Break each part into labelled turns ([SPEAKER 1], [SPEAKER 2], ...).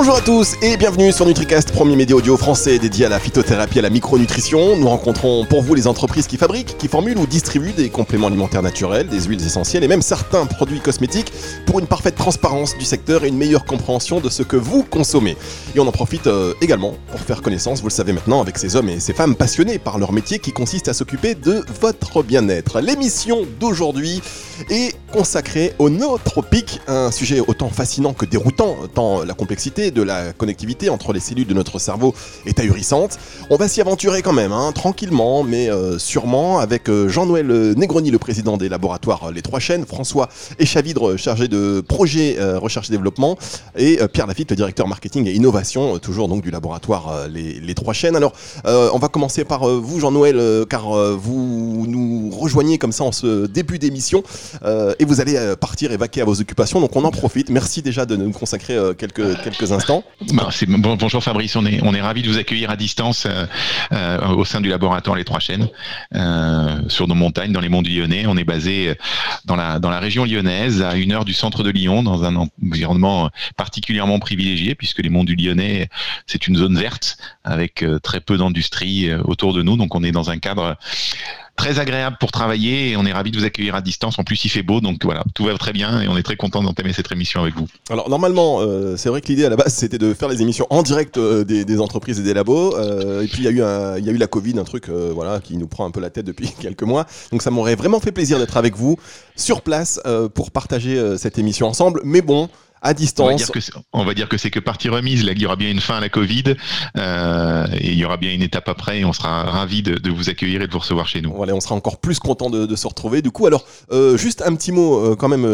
[SPEAKER 1] Bonjour à tous et bienvenue sur NutriCast, premier média audio français dédié à la phytothérapie et à la micronutrition. Nous rencontrons pour vous les entreprises qui fabriquent, qui formulent ou distribuent des compléments alimentaires naturels, des huiles essentielles et même certains produits cosmétiques pour une parfaite transparence du secteur et une meilleure compréhension de ce que vous consommez. Et on en profite euh, également pour faire connaissance, vous le savez maintenant, avec ces hommes et ces femmes passionnés par leur métier qui consiste à s'occuper de votre bien-être. L'émission d'aujourd'hui est consacrée au nootropique, un sujet autant fascinant que déroutant, tant la complexité de la connectivité entre les cellules de notre cerveau est ahurissante. On va s'y aventurer quand même, hein, tranquillement, mais euh, sûrement, avec euh, Jean-Noël Negroni, le président des laboratoires Les Trois Chaînes, François Echavidre, chargé de projet euh, recherche et développement, et Pierre Lafitte, le directeur marketing et innovation, toujours donc du laboratoire les, Trois Chaînes. Alors, on va commencer par vous, Jean-Noël, car vous nous rejoignez comme ça en ce début d'émission, et vous allez partir et vaquer à vos occupations, donc on en profite. Merci déjà de nous consacrer quelques, quelques instants.
[SPEAKER 2] Bonjour Fabrice, on est, on est ravi de vous accueillir à distance euh, euh, au sein du laboratoire Les Trois Chaînes, euh, sur nos montagnes, dans les monts du Lyonnais. On est basé dans la, dans la région lyonnaise, à une heure du centre de Lyon, dans un environnement particulièrement privilégié, puisque les monts du Lyonnais, c'est une zone verte, avec très peu d'industrie autour de nous. Donc on est dans un cadre très agréable pour travailler et on est ravi de vous accueillir à distance. En plus, il fait beau, donc voilà, tout va très bien et on est très content d'entamer cette émission avec vous.
[SPEAKER 1] Alors normalement, euh, c'est vrai que l'idée à la base c'était de faire les émissions en direct euh, des, entreprises et des labos. Euh, et puis il y a eu il y a eu la Covid, un truc voilà qui nous prend un peu la tête depuis quelques mois. Donc ça m'aurait vraiment fait plaisir d'être avec vous sur place pour partager cette émission ensemble. Mais bon à distance.
[SPEAKER 2] On va dire que c'est que partie remise. Là, il y aura bien une fin à la Covid euh, et il y aura bien une étape après. Et on sera ravi de, vous accueillir et de vous recevoir chez nous.
[SPEAKER 1] Voilà, on sera encore plus content de, se retrouver. Du coup, alors euh, juste un petit mot euh, quand même,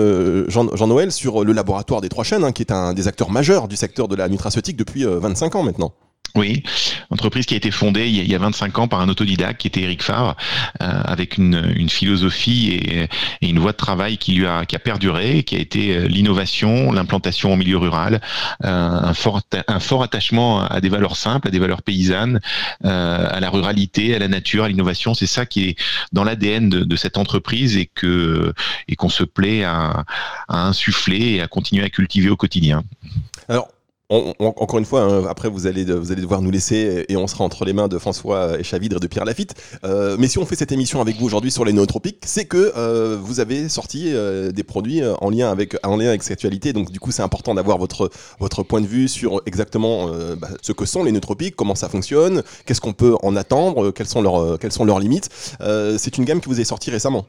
[SPEAKER 1] Jean-Noël, sur le laboratoire des Trois Chaînes, hein, qui est un des acteurs majeurs du secteur de la nutraceutique depuis 25 ans maintenant.
[SPEAKER 2] Oui, entreprise qui a été fondée il y a 25 ans par un autodidacte qui était Eric Favre, euh, avec une, une philosophie et, une voie de travail qui lui a, qui a perduré, qui a été euh, l'innovation, l'implantation au milieu rural, euh, un, fort, un fort attachement à des valeurs simples, à des valeurs paysannes, euh, à la ruralité, à la nature, à l'innovation. C'est ça qui est dans l'ADN de, de, cette entreprise et que et qu'on se plaît à, à insuffler et à continuer à cultiver au quotidien.
[SPEAKER 1] Alors, encore une fois, hein, après vous allez, vous allez devoir nous laisser et on sera entre les mains de François Echavidre et de Pierre Lafitte. Euh, mais si on fait cette émission avec vous aujourd'hui sur les nootropiques, c'est que euh, vous avez sorti euh, des produits en lien avec en lien avec sexualité. Donc du coup, c'est important d'avoir votre votre point de vue sur exactement bah, ce que sont les nootropiques, comment ça fonctionne, qu'est-ce qu'on peut en attendre, quelles sont leurs quelles sont leurs limites. c'est une gamme que vous avez sortie récemment.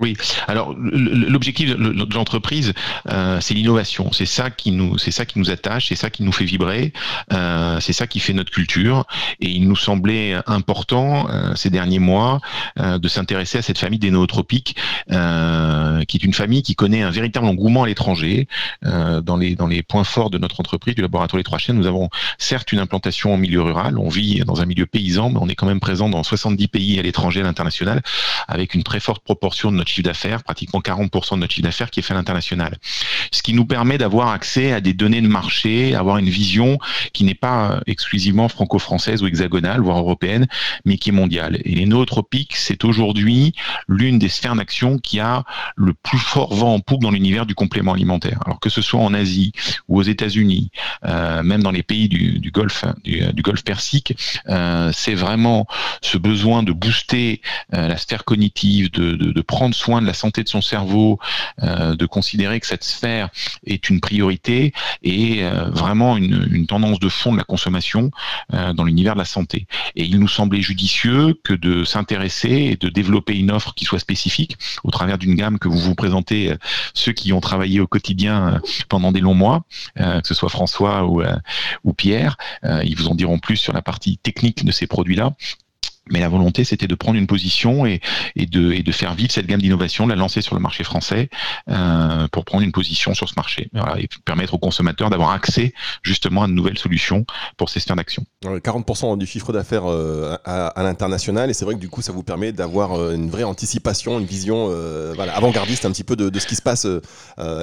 [SPEAKER 2] Oui. Alors l'objectif de l'entreprise, euh, c'est l'innovation. C'est ça qui nous, c'est ça qui nous attache, c'est ça qui nous fait vibrer, euh, c'est ça qui fait notre culture. Et il nous semblait important euh, ces derniers mois de s'intéresser à cette famille des nootropiques, qui est une famille qui connaît un véritable engouement à l'étranger. dans les dans les points forts de notre entreprise, du laboratoire Les Trois Chaînes, nous avons certes une implantation en milieu rural. On vit dans un milieu paysan, mais on est quand même présent dans 70 pays à l'étranger, à l'international, avec une très forte proportion de chiffre d'affaires, pratiquement 40% de notre chiffre d'affaires qui est fait à l'international. Ce qui nous permet d'avoir accès à des données de marché, avoir une vision qui n'est pas exclusivement franco-française ou hexagonale, voire européenne, mais qui est mondiale. Et les nootropiques, c'est aujourd'hui l'une des sphères d'action qui a le plus fort vent en poupe dans l'univers du complément alimentaire. Alors que ce soit en Asie ou aux États-Unis, euh, même dans les pays du, Golfe, du, du, Golfe Persique, euh, c'est vraiment ce besoin de booster euh, la sphère cognitive, de prendre soin de la santé de son cerveau, euh, de considérer que cette sphère est une priorité et euh, vraiment une, tendance de fond de la consommation euh, dans l'univers de la santé. Et il nous semblait judicieux que de s'intéresser et de développer une offre qui soit spécifique au travers d'une gamme que vous vous présentez, ceux qui ont travaillé au quotidien pendant des longs mois, que ce soit François ou, ou Pierre. ils vous en diront plus sur la partie technique de ces produits-là. Mais la volonté, c'était de prendre une position et, de, faire vivre cette gamme d'innovation, de la lancer sur le marché français euh, pour prendre une position sur ce marché et permettre aux consommateurs d'avoir accès justement à de nouvelles solutions pour ces sphères d'action.
[SPEAKER 1] 40% du chiffre d'affaires euh, à, l'international et c'est vrai que du coup, ça vous permet d'avoir euh, une vraie anticipation, une vision avant-gardiste un petit peu de, de, ce qui se passe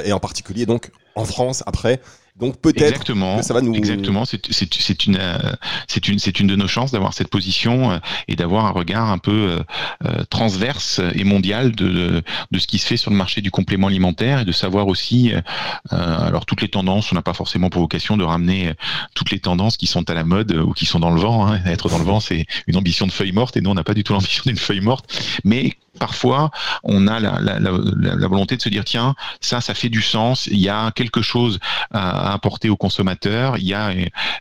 [SPEAKER 1] et en particulier donc en France après Donc peut-être que ça va nous.
[SPEAKER 2] Exactement, c'est une, euh, c'est une, c'est une de nos chances d'avoir cette position euh, et d'avoir un regard un peu euh, transverse et mondial de, de, ce qui se fait sur le marché du complément alimentaire et de savoir aussi, alors toutes les tendances, on n'a pas forcément pour vocation de ramener toutes les tendances qui sont à la mode ou qui sont dans le vent. Hein. Être dans le vent, c'est une ambition de feuille morte et nous, on n'a pas du tout l'ambition d'une feuille morte. Mais parfois, on a la, volonté de se dire tiens, ça, ça fait du sens. Il y a quelque chose à apporter aux consommateurs. Il y a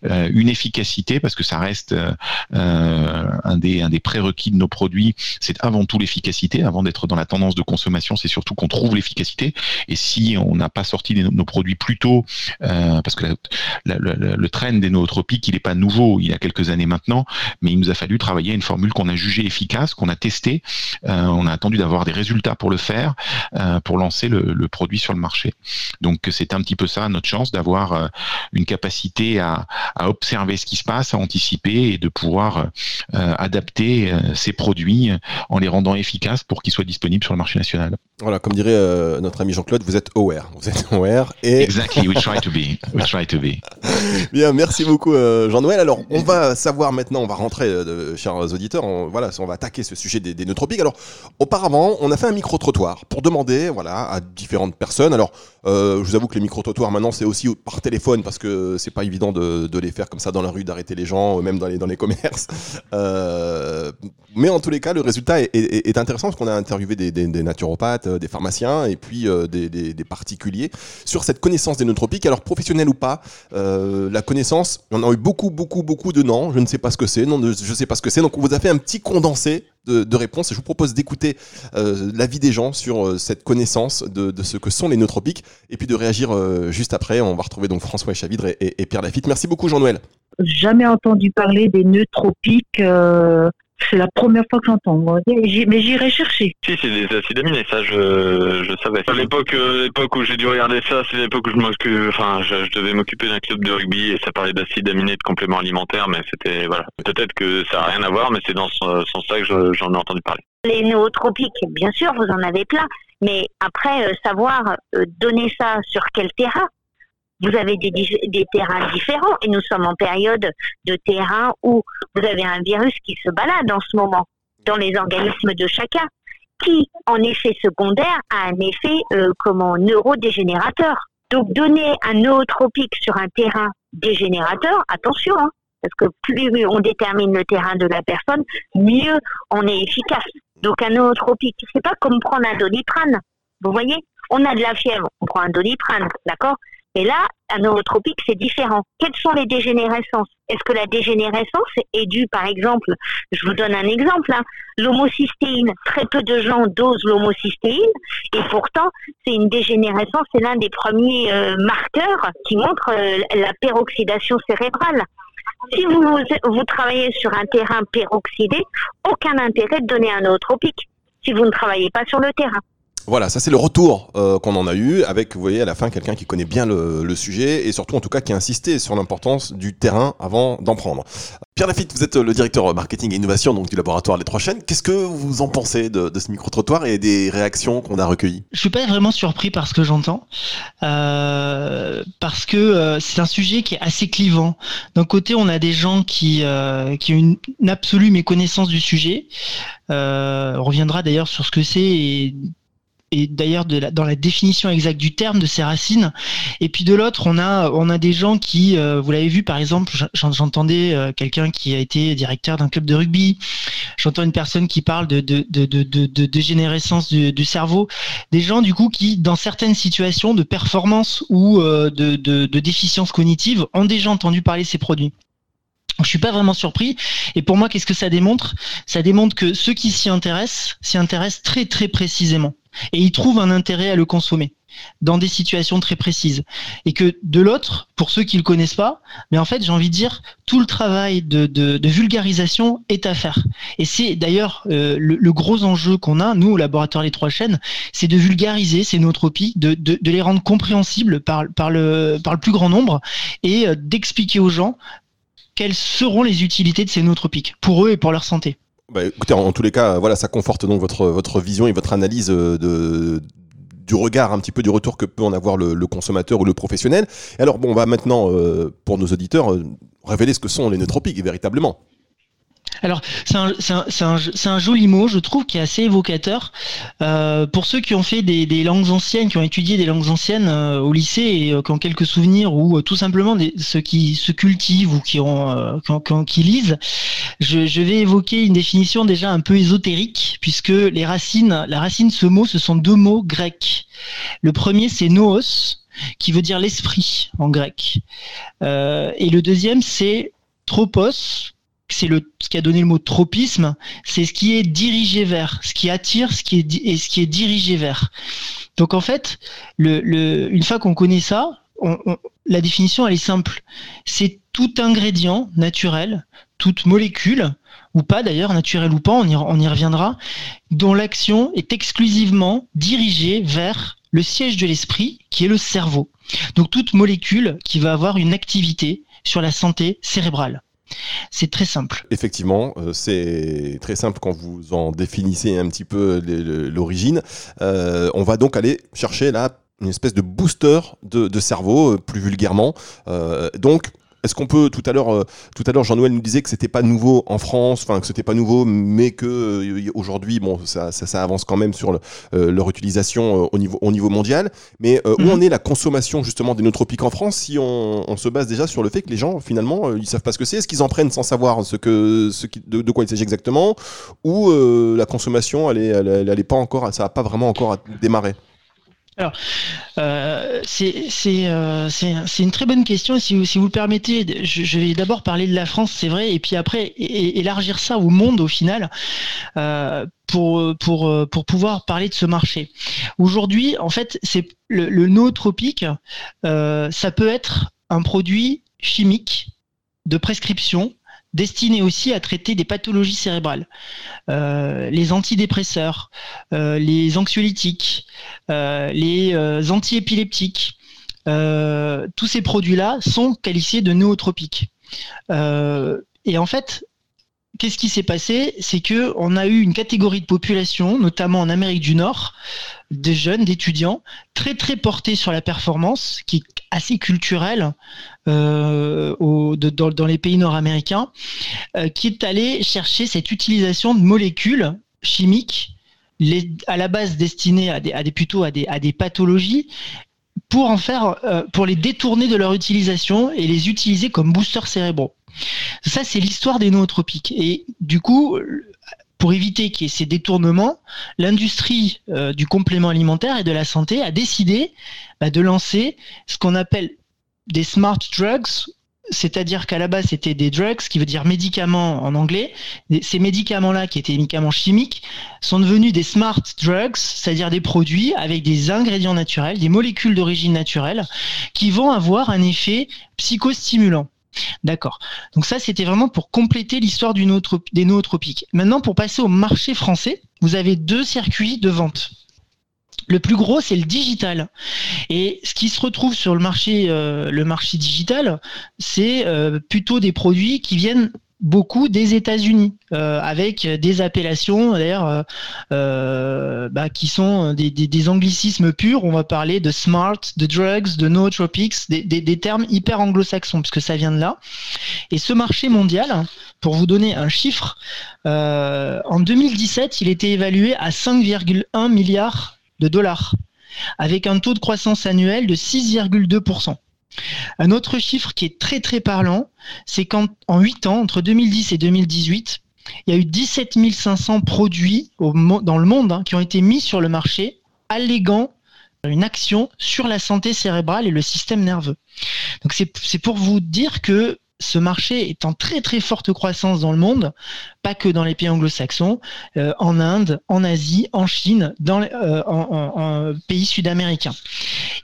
[SPEAKER 2] euh, une efficacité parce que ça reste euh, un des un des prérequis de nos produits. C'est avant tout l'efficacité. Avant d'être dans la tendance de consommation, c'est surtout qu'on trouve l'efficacité. Et si on n'a pas sorti nos, produits plus tôt, euh, parce que le trend des nootropiques, il n'est pas nouveau. Il y a quelques années maintenant, mais il nous a fallu travailler une formule qu'on a jugée efficace, qu'on a testée. On a attendu d'avoir des résultats pour le faire, euh, pour lancer le, produit sur le marché. Donc c'est un petit peu ça notre chance d'avoir euh, une capacité à, observer ce qui se passe, à anticiper et de pouvoir euh, adapter ces produits en les rendant efficaces pour qu'ils soient disponibles sur le marché national.
[SPEAKER 1] Voilà, comme dirait notre ami Jean-Claude, vous êtes aware. Vous êtes aware et.
[SPEAKER 2] Exactly, we try to be. We try to be.
[SPEAKER 1] Bien, merci beaucoup Jean-Noël. Alors, on va savoir maintenant, on va rentrer, chers auditeurs, on, voilà, on va attaquer ce sujet des, des nootropiques. Alors, Auparavant, on a fait un micro-trottoir pour demander à différentes personnes. Alors, euh, je vous avoue que les micro-trottoirs, maintenant, c'est aussi par téléphone parce que c'est pas évident de, les faire comme ça dans la rue, d'arrêter les gens, euh, même dans les, dans les commerces. Euh, mais en tous les cas, le résultat est, intéressant parce qu'on a interviewé des, naturopathes, euh, des pharmaciens et puis euh, des, particuliers sur cette connaissance des nootropiques. Alors, professionnel ou pas, la connaissance, on a eu beaucoup, beaucoup, beaucoup de noms. Je ne sais pas ce que c'est, non, je ne sais pas ce que c'est. Donc, on vous a fait un petit condensé de, réponses et je vous propose d'écouter euh, l'avis des gens sur euh, cette connaissance de, ce que sont les nootropiques et puis de réagir euh, juste après. On va retrouver donc François Chavidre et, et, et Pierre Lafitte. Merci beaucoup Jean-Noël.
[SPEAKER 3] Jamais entendu parler des nootropiques. C'est la première fois que j'entends. Mais j'irai chercher.
[SPEAKER 4] Si, c'est des acides aminés, ça je, je savais. À l'époque, euh, l'époque où j'ai dû regarder ça, c'est l'époque où je m'occupe, enfin, je, je, devais m'occuper d'un club de rugby et ça parlait d'acides aminés, de compléments alimentaires, mais c'était, voilà. Peut-être que ça n'a rien à voir, mais c'est dans ce sens-là que j'en ai entendu parler.
[SPEAKER 5] Les nootropiques, bien sûr, vous en avez plein. Mais après, euh, savoir euh, donner ça sur quel terrain, vous avez des, terrains différents et nous sommes en période de terrain où vous avez un virus qui se balade en ce moment dans les organismes de chacun, qui, en effet secondaire, a un effet euh, comment neurodégénérateur. Donc donner un nootropique sur un terrain dégénérateur, attention, hein, parce que plus on détermine le terrain de la personne, mieux on est efficace. Donc un nootropique, c'est pas comme prendre un doliprane. Vous voyez, on a de la fièvre, on prend un doliprane, d'accord? Et là, un neurotropique, c'est différent. Quelles sont les dégénérescences? Est-ce que la dégénérescence est due, par exemple, je vous donne un exemple, hein, l'homocystéine. Très peu de gens dosent l'homocystéine, et pourtant, c'est une dégénérescence, c'est l'un des premiers euh, marqueurs qui montre euh, la peroxydation cérébrale. Si vous, vous travaillez sur un terrain peroxydé, aucun intérêt de donner un nootropique si vous ne travaillez pas sur le terrain.
[SPEAKER 1] Voilà, ça c'est le retour euh, qu'on en a eu avec, vous voyez, à la fin, quelqu'un qui connaît bien le, sujet et surtout, en tout cas, qui a insisté sur l'importance du terrain avant d'en prendre. Pierre Lafitte, vous êtes le directeur marketing et innovation donc, du laboratoire Les Trois Chaînes. Qu'est-ce que vous en pensez de, ce micro-trottoir et des réactions qu'on a recueillies?
[SPEAKER 6] Je suis pas vraiment surpris par ce que j'entends, euh, parce que euh, c'est un sujet qui est assez clivant. D'un côté, on a des gens qui, euh, qui ont une, une, absolue méconnaissance du sujet. Euh, on reviendra d'ailleurs sur ce que c'est et et d'ailleurs dans la définition exacte du terme de ces racines. Et puis de l'autre, on a on a des gens qui, euh, vous l'avez vu par exemple, j'entendais euh, quelqu'un qui a été directeur d'un club de rugby. J'entends une personne qui parle de de de de, de dégénérescence du, du, cerveau. Des gens du coup qui, dans certaines situations de performance ou euh, de, déficience cognitive, ont déjà entendu parler ces produits. Je suis pas vraiment surpris. Et pour moi, qu'est-ce que ça démontre? Ça démontre que ceux qui s'y intéressent s'y intéressent très très précisément et ils trouvent un intérêt à le consommer dans des situations très précises. Et que de l'autre, pour ceux qui le connaissent pas, mais en fait, j'ai envie de dire, tout le travail de, vulgarisation est à faire. Et c'est d'ailleurs euh, le, gros enjeu qu'on a, nous, au laboratoire Les Trois Chaînes, c'est de vulgariser ces nootropiques, de, de, les rendre compréhensibles par, par, le, par le plus grand nombre et euh, d'expliquer aux gens quelles seront les utilités de ces nootropiques pour eux et pour leur santé.
[SPEAKER 1] Bah, en, tous les cas, voilà, ça conforte donc votre, votre vision et votre analyse euh, du regard, un petit peu du retour que peut en avoir le, consommateur ou le professionnel. alors, bon, on va maintenant, pour nos auditeurs, révéler ce que sont les nootropiques, véritablement.
[SPEAKER 6] Alors, c'est un, un, joli mot, je trouve, qui est assez évocateur. Euh, pour ceux qui ont fait des, langues anciennes, qui ont étudié des langues anciennes euh, au lycée et euh, qui ont quelques souvenirs, ou tout simplement des, ceux qui se cultivent ou qui, ont, qui, lisent, je, je, vais évoquer une définition déjà un peu ésotérique, puisque les racines, la racine de ce mot, ce sont deux mots grecs. Le premier, c'est noos, qui veut dire l'esprit en grec. et le deuxième, c'est tropos, c'est le ce qui a donné le mot tropisme, c'est ce qui est dirigé vers, ce qui attire, ce qui est et ce qui est dirigé vers. Donc en fait, une fois qu'on connaît ça, la définition elle est simple. C'est tout ingrédient naturel, toute molécule ou pas d'ailleurs, naturel ou pas, on y reviendra, dont l'action est exclusivement dirigée vers le siège de l'esprit, qui est le cerveau. Donc toute molécule qui va avoir une activité sur la santé cérébrale. C'est très simple.
[SPEAKER 1] Effectivement, euh, c'est très simple quand vous en définissez un petit peu l'origine. Euh, on va donc aller chercher là une espèce de booster de, cerveau, euh, plus vulgairement. donc, est-ce qu'on peut tout à l'heure, euh, tout à l'heure, Jean-Noël nous disait que c'était pas nouveau en France, enfin que c'était pas nouveau, mais que euh, aujourd'hui, bon, ça, ça, avance quand même sur euh, leur utilisation au niveau, au niveau mondial. Mais où mhm. en est la consommation justement des nootropiques en France si on, se base déjà sur le fait que les gens finalement ils savent pas ce que c'est, est-ce qu'ils en prennent sans savoir ce que, ce qui, de, quoi il s'agit exactement, ou la consommation elle est, elle, elle est pas encore, ça a pas vraiment encore démarré?
[SPEAKER 6] Alors, euh, euh, c'est une très bonne question. Si vous, si vous le permettez, je, vais d'abord parler de la France, c'est vrai, et puis après élargir ça au monde au final. Euh, pour, pour, pour pouvoir parler de ce marché. Aujourd'hui, en fait, c'est le, le nootropique, ça peut être un produit chimique de prescription destiné aussi à traiter des pathologies cérébrales. Euh, les antidépresseurs, euh, les anxiolytiques, euh, les antiépileptiques, tous ces produits-là sont qualifiés de nootropiques. et en fait, qu'est-ce qui s'est passé? C'est que on a eu une catégorie de population, notamment en Amérique du Nord, des jeunes, d'étudiants, très très portés sur la performance, qui assez culturelle euh, dans, les pays nord-américains, euh, qui est allé chercher cette utilisation de molécules chimiques à la base destinées à des, plutôt à des, à des pathologies pour en faire, euh, pour les détourner de leur utilisation et les utiliser comme boosters cérébraux. Ça, c'est l'histoire des nootropiques. Et du coup, pour éviter qu'il ces détournements, l'industrie euh, du complément alimentaire et de la santé a décidé bah, de lancer ce qu'on appelle des smart drugs, c'est-à-dire qu'à la base c'était des drugs, qui veut dire médicaments en anglais. Ces médicaments-là, qui étaient médicaments chimiques, sont devenus des smart drugs, c'est-à-dire des produits avec des ingrédients naturels, des molécules d'origine naturelle, qui vont avoir un effet psychostimulant. D'accord. Donc ça, c'était vraiment pour compléter l'histoire des nootropiques. Maintenant, pour passer au marché français, vous avez deux circuits de vente. Le plus gros, c'est le digital. Et ce qui se retrouve sur le marché, euh, le marché digital, c'est euh, plutôt des produits qui viennent beaucoup des États-Unis, euh, avec des appellations d'ailleurs euh, euh, bah, qui sont des, anglicismes purs. On va parler de smart, de drugs, de nootropics, des, des, termes hyper anglo-saxons, puisque ça vient de là. Et ce marché mondial, pour vous donner un chiffre, en 2017, il était évalué à 5,1 milliards de dollars, avec un taux de croissance annuel de 6,2%. Un autre chiffre qui est très très parlant, c'est qu'en 8 ans, entre 2010 et 2018, il y a eu 17 500 produits dans le monde hein, qui ont été mis sur le marché alléguant une action sur la santé cérébrale et le système nerveux. Donc c'est pour vous dire que ce marché est en très très forte croissance dans le monde, pas que dans les pays anglo-saxons, euh, en Inde, en Asie, en Chine, dans euh, en, pays sud-américains.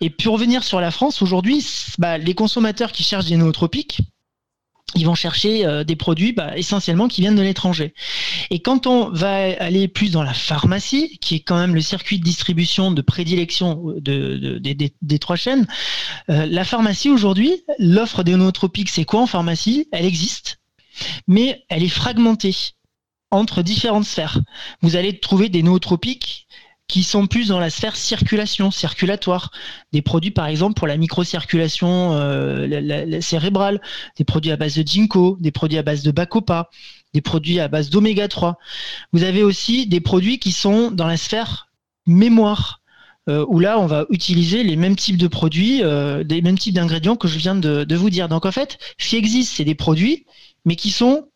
[SPEAKER 6] Et pour revenir sur la France, aujourd'hui, bah, les consommateurs qui cherchent des nootropiques, ils vont chercher euh, des produits bah, essentiellement qui viennent de l'étranger. Et quand on va aller plus dans la pharmacie, qui est quand même le circuit de distribution de prédilection de, des trois chaînes, euh, la pharmacie aujourd'hui, l'offre des nootropiques, c'est quoi en pharmacie? Elle existe, mais elle est fragmentée entre différentes sphères. Vous allez trouver des nootropiques qui sont plus dans la sphère circulation, circulatoire. Des produits, par exemple, pour la microcirculation euh, cérébrale, des produits à base de ginkgo, des produits à base de bacopa, des produits à base d'oméga 3. Vous avez aussi des produits qui sont dans la sphère mémoire. Euh, où là, on va utiliser les mêmes types de produits, euh, des mêmes types d'ingrédients que je viens de, de, vous dire. Donc en fait, ce qui existe, c'est des produits, mais qui sont,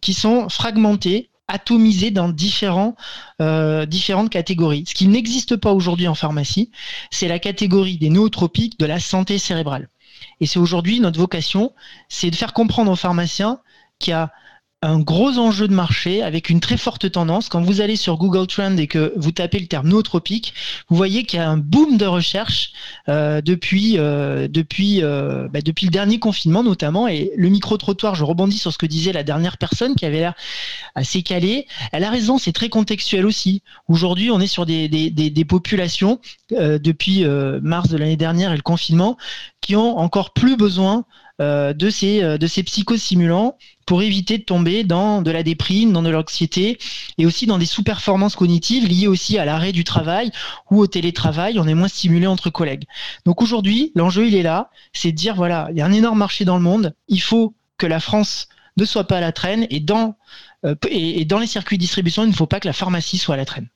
[SPEAKER 6] qui sont fragmentés, atomisés dans différents, euh, différentes catégories. Ce qui n'existe pas aujourd'hui en pharmacie, c'est la catégorie des nootropiques de la santé cérébrale. Et c'est aujourd'hui notre vocation, c'est de faire comprendre aux pharmaciens qu'il y a un gros enjeu de marché avec une très forte tendance. Quand vous allez sur Google Trend et que vous tapez le terme nootropique, vous voyez qu'il y a un boom de recherche euh, depuis, euh, depuis, euh, bah, depuis le dernier confinement notamment. Et le micro-trottoir, je rebondis sur ce que disait la dernière personne qui avait l'air assez calée. Elle a raison, c'est très contextuel aussi. Aujourd'hui, on est sur des, populations depuis mars de l'année dernière et le confinement qui ont encore plus besoin de ces, de ces psychostimulants pour éviter de tomber dans de la déprime, dans de l'anxiété et aussi dans des sous-performances cognitives liées aussi à l'arrêt du travail ou au télétravail. On est moins stimulé entre collègues. Donc aujourd'hui, l'enjeu, il est là. C'est de dire, voilà, il y a un énorme marché dans le monde. Il faut que la France ne soit pas à la traîne et dans, euh, et dans les circuits de distribution, il ne faut pas que la pharmacie soit à la traîne.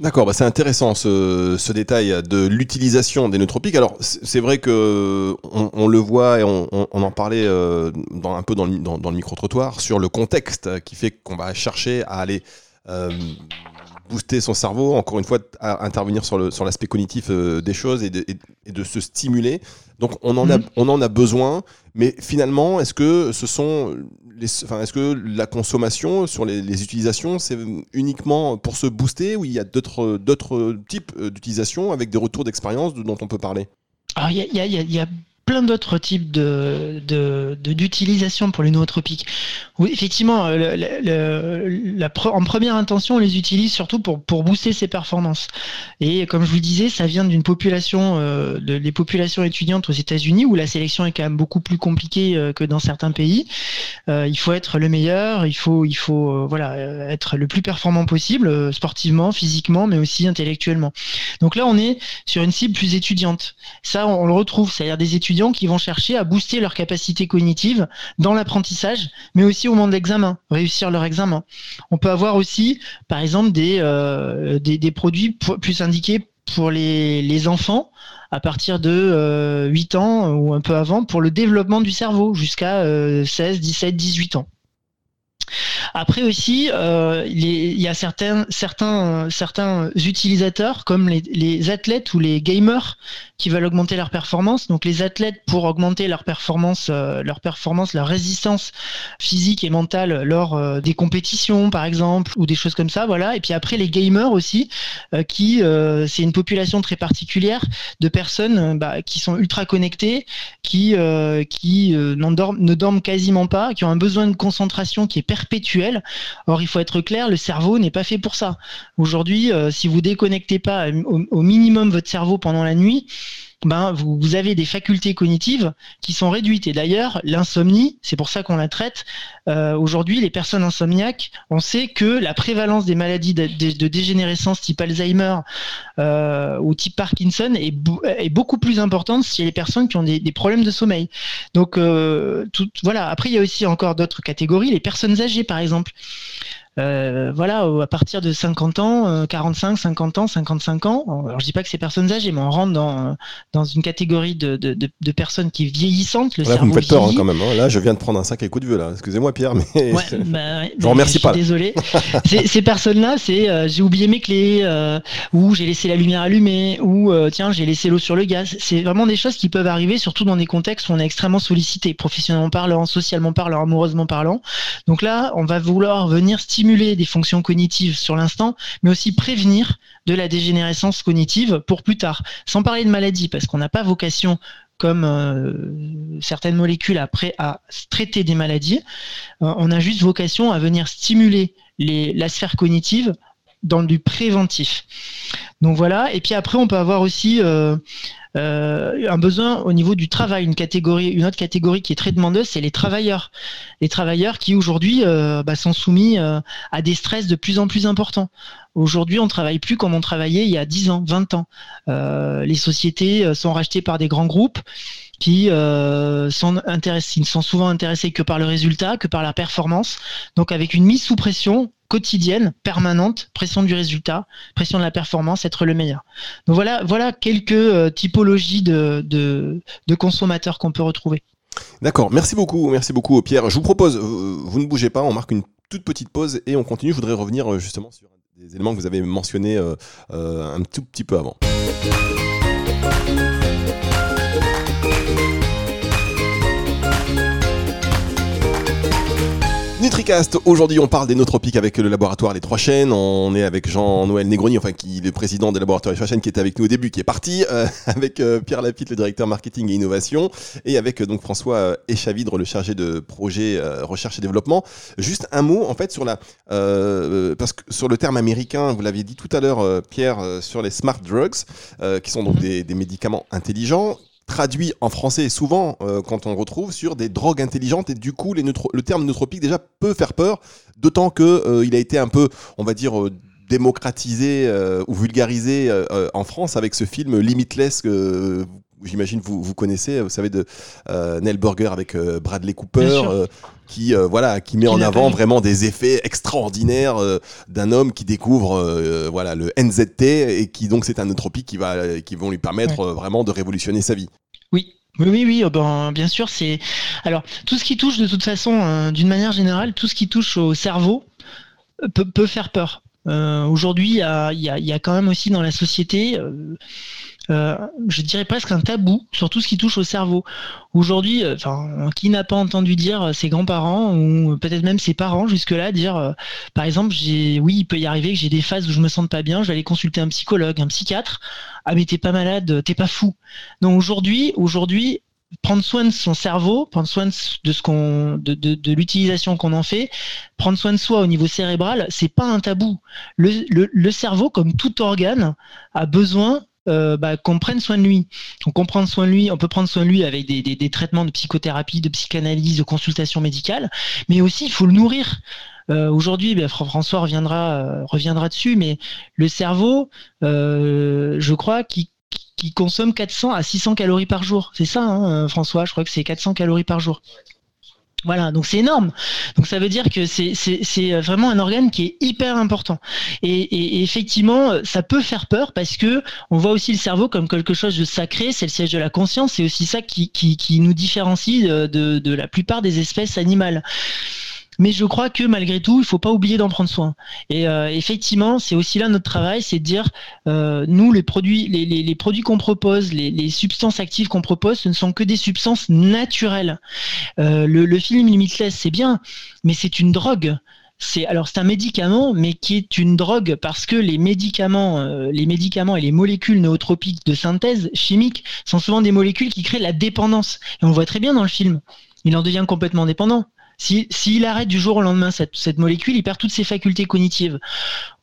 [SPEAKER 1] D'accord, bah c'est intéressant ce, détail de l'utilisation des nootropiques. Alors c'est vrai que on, le voit et on, en parlait euh, un peu dans le, micro-trottoir sur le contexte qui fait qu'on va chercher à aller euh, booster son cerveau, encore une fois, à intervenir sur l'aspect cognitif euh, des choses et, de, se stimuler. Donc on en, a, mmh. on en a besoin, mais finalement, est-ce que ce sont est-ce que la consommation sur les, utilisations, c'est uniquement pour se booster ou il y a d'autres types euh, d'utilisation avec des retours d'expérience dont on peut parler?
[SPEAKER 6] Il y a, plein d'autres types de, d'utilisation pour les nootropiques. Oui, effectivement, en première intention, on les utilise surtout pour, pour booster ses performances. Et comme je vous le disais, ça vient d'une population, euh, de, des populations étudiantes aux États-Unis où la sélection est quand même beaucoup plus compliquée euh, que dans certains pays. Euh, il faut être le meilleur, il faut, il faut voilà, être le plus performant possible, sportivement, physiquement, mais aussi intellectuellement. Donc là, on est sur une cible plus étudiante. Ça, on le retrouve, c'est-à-dire des étudiants qui vont chercher à booster leur capacité cognitive dans l'apprentissage, mais aussi au moment de l'examen, réussir leur examen. On peut avoir aussi, par exemple, des, euh, des, produits plus indiqués pour les, les, enfants à partir de 8 euh, ans ou un peu avant pour le développement du cerveau jusqu'à 16, 17, 18 ans. Après aussi, euh, il y a certains, certains, certains utilisateurs comme les, athlètes ou les gamers qui veulent augmenter leur performance. Donc les athlètes pour augmenter leur performance, euh, leur performance, leur résistance physique et mentale lors euh, des compétitions par exemple ou des choses comme ça. Voilà. Et puis après les gamers aussi, qui c'est une population très particulière de personnes bah, qui sont ultra connectées, qui qui ne dorment quasiment pas, qui ont un besoin de concentration qui est Or il faut être clair, le cerveau n'est pas fait pour ça. Aujourd'hui, si vous déconnectez pas au minimum votre cerveau pendant la nuit, ben, vous, avez des facultés cognitives qui sont réduites. Et d'ailleurs, l'insomnie, c'est pour ça qu'on la traite. Euh, aujourd'hui, les personnes insomniaques, on sait que la prévalence des maladies de, dégénérescence type Alzheimer euh, ou type Parkinson est, beaucoup plus importante chez les personnes qui ont des, problèmes de sommeil. Donc, euh, voilà. Après, il y a aussi encore d'autres catégories, les personnes âgées, par exemple. Euh, voilà, à partir de 50 ans, 45, 50 ans, 55 ans, alors je dis pas que c'est personnes âgées, mais on rentre dans, dans une catégorie de, de, de, personnes qui vieillissantes.
[SPEAKER 1] Le vous me faites peur hein, quand même. Hein. Là, je viens de prendre un sacré coup de vieux là. Excusez-moi Pierre, mais
[SPEAKER 6] ouais, bah,
[SPEAKER 1] je vous remercie pas.
[SPEAKER 6] Désolé. ces personnes-là, c'est euh, j'ai oublié mes clés, euh, ou j'ai laissé la lumière allumée, ou tiens j'ai laissé l'eau sur le gaz. C'est vraiment des choses qui peuvent arriver, surtout dans des contextes où on est extrêmement sollicité, professionnellement parlant, socialement parlant, amoureusement parlant. Donc là, on va vouloir venir stimuler stimuler des fonctions cognitives sur l'instant, mais aussi prévenir de la dégénérescence cognitive pour plus tard. Sans parler de maladie, parce qu'on n'a pas vocation comme euh, certaines molécules après à traiter des maladies, euh, on a juste vocation à venir stimuler la sphère cognitive dans du préventif. Donc voilà. Et puis après, on peut avoir aussi euh, euh, un besoin au niveau du travail, une catégorie, une autre catégorie qui est très demandeuse, c'est les travailleurs. Les travailleurs qui aujourd'hui euh, bah, sont soumis à des stress de plus en plus importants. Aujourd'hui, on travaille plus comme on travaillait il y a 10 ans, 20 ans. les sociétés sont rachetées par des grands groupes qui sont intéressés, ils ne sont souvent intéressés que par le résultat, que par la performance. Donc avec une mise sous pression quotidienne, permanente, pression du résultat, pression de la performance, être le meilleur. Donc voilà, voilà quelques euh, typologies de, de, consommateurs qu'on peut retrouver.
[SPEAKER 1] D'accord, merci beaucoup, merci beaucoup Pierre. Je vous propose, vous, ne bougez pas, on marque une toute petite pause et on continue. Je voudrais revenir euh, justement sur des éléments que vous avez mentionnés euh, un tout petit peu avant. Aujourd'hui on parle des nootropiques avec le laboratoire Les Trois Chaînes. On est avec Jean-Noël Negroni, enfin qui est le président des laboratoires Les Trois Chaînes qui était avec nous au début, qui est parti, euh, avec euh, Pierre Lapitte, le directeur marketing et innovation, et avec euh, donc François Échavidre, le chargé de projet recherche et développement. Juste un mot en fait sur la, parce que sur le terme américain, vous l'aviez dit tout à l'heure, Pierre, sur les smart drugs, qui sont donc mhm. des, des médicaments intelligents traduit en français souvent euh, quand on retrouve sur des drogues intelligentes. Et du coup les le terme nootropique déjà peut faire peur, d'autant que euh, il a été un peu, on va dire, euh, démocratisé ou vulgarisé en France avec ce film Limitless que j'imagine vous, vous connaissez, vous savez de Neil Burger avec Bradley Cooper qui voilà qui met en avant vraiment des effets extraordinaires d'un homme qui découvre voilà le NZT et qui donc c'est un nootropique qui va qui vont lui permettre vraiment de révolutionner sa vie.
[SPEAKER 6] Oui, oui, oui, oh, ben, bien sûr, c'est. Alors, tout ce qui touche, de toute façon, euh, d'une manière générale, tout ce qui touche au cerveau euh, peut, faire peur. Euh, aujourd'hui, il y a, quand même aussi dans la société euh, je dirais presque un tabou sur tout ce qui touche au cerveau. Aujourd'hui, euh, enfin, qui n'a pas entendu dire euh, ses grands-parents ou peut-être même ses parents jusque-là dire, par exemple, j'ai, oui, il peut y arriver que j'ai des phases où je me sens pas bien, je vais aller consulter un psychologue, un psychiatre. Ah mais t'es pas malade, t'es pas fou. Donc aujourd'hui, aujourd'hui, prendre soin de son cerveau, prendre soin de ce qu'on, de, de, l'utilisation qu'on en fait, prendre soin de soi au niveau cérébral, c'est pas un tabou. Le, le, cerveau, comme tout organe, a besoin euh, bah, qu'on prenne soin de lui. On peut prendre soin de lui, avec des, traitements de psychothérapie, de psychanalyse, de consultation médicale, mais aussi il faut le nourrir. Euh, aujourd'hui, ben, François reviendra, euh, reviendra dessus, mais le cerveau, je crois qu'il consomme 400 à 600 calories par jour. C'est ça, hein, François Je crois que c'est 400 calories par jour. Voilà, donc c'est énorme. Donc ça veut dire que c'est vraiment un organe qui est hyper important. Et, effectivement, ça peut faire peur parce que on voit aussi le cerveau comme quelque chose de sacré, c'est le siège de la conscience, c'est aussi ça qui, nous différencie de, de la plupart des espèces animales. Mais je crois que malgré tout, il faut pas oublier d'en prendre soin. Et euh, effectivement, c'est aussi là notre travail, c'est de dire, euh, nous, les produits, les, produits qu'on propose, les, substances actives qu'on propose, ce ne sont que des substances naturelles. Euh, le, film Limitless, c'est bien, mais c'est une drogue c'est alors c'est un médicament, mais qui est une drogue parce que les médicaments, les médicaments et les molécules nootropiques de synthèse chimique sont souvent des molécules qui créent la dépendance. Et on voit très bien dans le film. Il en devient complètement dépendant. S'il arrête du jour au lendemain cette, molécule, il perd toutes ses facultés cognitives.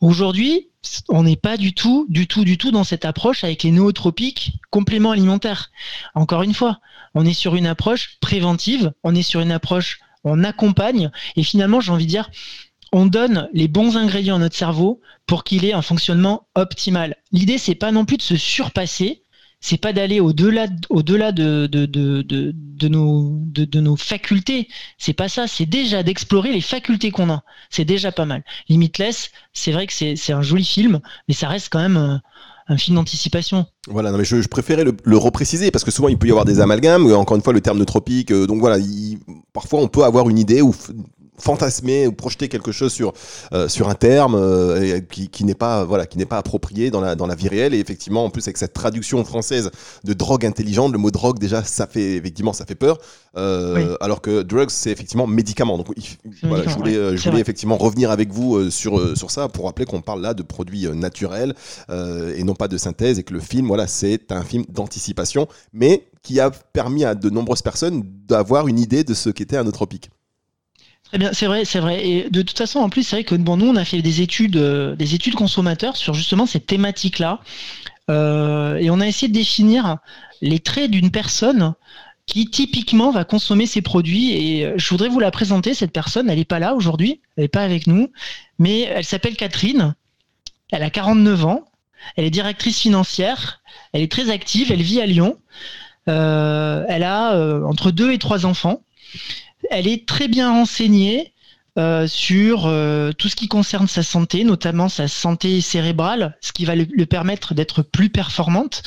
[SPEAKER 6] Aujourd'hui, on n'est pas du tout, du tout, du tout dans cette approche avec les nootropiques compléments alimentaires. Encore une fois, on est sur une approche préventive, on est sur une approche, on accompagne, et finalement, j'ai envie de dire, on donne les bons ingrédients à notre cerveau pour qu'il ait un fonctionnement optimal. L'idée, c'est pas non plus de se surpasser, c'est pas d'aller au-delà au-delà de, de, de, de, nos, de, nos facultés. C'est pas ça. C'est déjà d'explorer les facultés qu'on a. C'est déjà pas mal. Limitless, c'est vrai que c'est un joli film, mais ça reste quand même euh, un film d'anticipation.
[SPEAKER 1] Voilà, non, mais je, préférais le, le, repréciser parce que souvent il peut y avoir des amalgames. Encore une fois, le terme de tropique. Euh, donc voilà, parfois on peut avoir une idée ou fantasmer ou projeter quelque chose sur euh, sur un terme euh, qui, qui n'est pas voilà qui n'est pas approprié dans la dans la vie réelle. Et effectivement en plus avec cette traduction française de drogue intelligente le mot drogue déjà ça fait effectivement ça fait peur. Euh, alors que drugs c'est effectivement médicament. Donc voilà, je voulais je voulais effectivement revenir avec vous sur sur ça pour rappeler qu'on parle là de produits naturels et non pas de synthèse et que le film voilà c'est un film d'anticipation mais qui a permis à de nombreuses personnes d'avoir une idée de ce qu'était un nootropique
[SPEAKER 6] Très bien, c'est vrai, c'est vrai. Et de toute façon, en plus, c'est vrai que bon, nous, on a fait des études, des études consommateurs sur justement cette thématique-là, et on a essayé de définir les traits d'une personne qui typiquement va consommer ces produits. Et euh, je voudrais vous la présenter, cette personne. Elle n'est pas là aujourd'hui, elle n'est pas avec nous, mais elle s'appelle Catherine. Elle a 49 ans. Elle est directrice financière. Elle est très active. Elle vit à Lyon. Euh, elle a euh, entre deux et trois enfants. Elle est très bien renseignée euh, sur euh, tout ce qui concerne sa santé, notamment sa santé cérébrale, ce qui va le, permettre d'être plus performante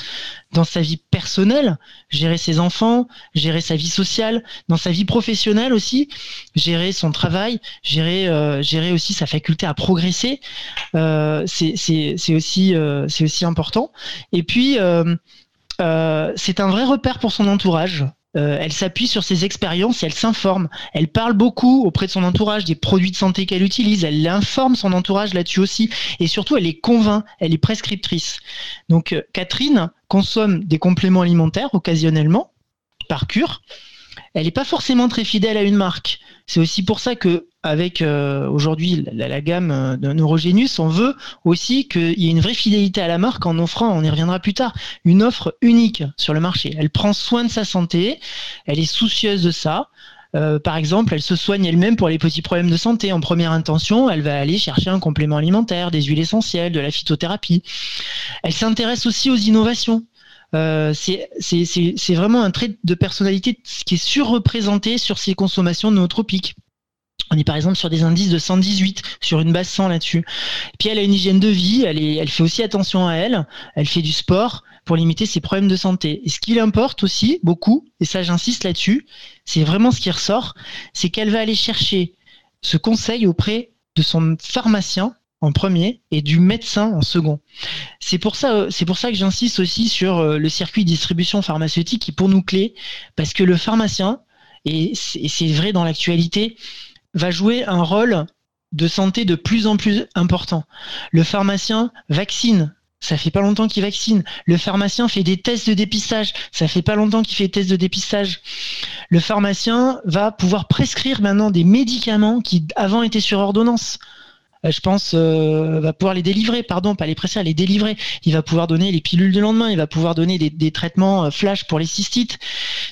[SPEAKER 6] dans sa vie personnelle, gérer ses enfants, gérer sa vie sociale, dans sa vie professionnelle aussi, gérer son travail, gérer, euh, gérer aussi sa faculté à progresser. c'est aussi, c'est aussi important. Et puis, c'est un vrai repère pour son entourage. Euh, elle s'appuie sur ses expériences elle s'informe. Elle parle beaucoup auprès de son entourage des produits de santé qu'elle utilise. Elle informe son entourage là-dessus aussi. Et surtout, elle est convainc, elle est prescriptrice. Donc, euh, Catherine consomme des compléments alimentaires occasionnellement, par cure. Elle n'est pas forcément très fidèle à une marque. C'est aussi pour ça que avec euh, aujourd'hui la, gamme euh, de Neurogenius, on veut aussi qu'il y ait une vraie fidélité à la marque en offrant, on y reviendra plus tard, une offre unique sur le marché. Elle prend soin de sa santé, elle est soucieuse de ça. Euh, par exemple, elle se soigne elle-même pour les petits problèmes de santé. En première intention, elle va aller chercher un complément alimentaire, des huiles essentielles, de la phytothérapie. Elle s'intéresse aussi aux innovations. C'est vraiment un trait de personnalité qui est surreprésenté sur ses consommations nootropiques. On est par exemple sur des indices de 118, sur une base 100 là-dessus. Puis elle a une hygiène de vie, elle, fait aussi attention à elle, elle fait du sport pour limiter ses problèmes de santé. Et ce qui l'importe aussi beaucoup, et ça j'insiste là-dessus, c'est vraiment ce qui ressort, c'est qu'elle va aller chercher ce conseil auprès de son pharmacien en premier et du médecin en second. C'est pour ça, c'est pour ça que j'insiste aussi sur euh, le circuit distribution pharmaceutique qui est pour nous clé, parce que le pharmacien, et c'est vrai dans l'actualité, va jouer un rôle de santé de plus en plus important. Le pharmacien vaccine. Ça fait pas longtemps qu'il vaccine. Le pharmacien fait des tests de dépistage. Ça fait pas longtemps qu'il fait des tests de dépistage. Le pharmacien va pouvoir prescrire maintenant des médicaments qui avant étaient sur ordonnance. Euh, je pense, euh, va pouvoir les délivrer, pardon, pas les presser, les délivrer. Il va pouvoir donner les pilules de lendemain, il va pouvoir donner des, traitements euh, flash pour les cystites.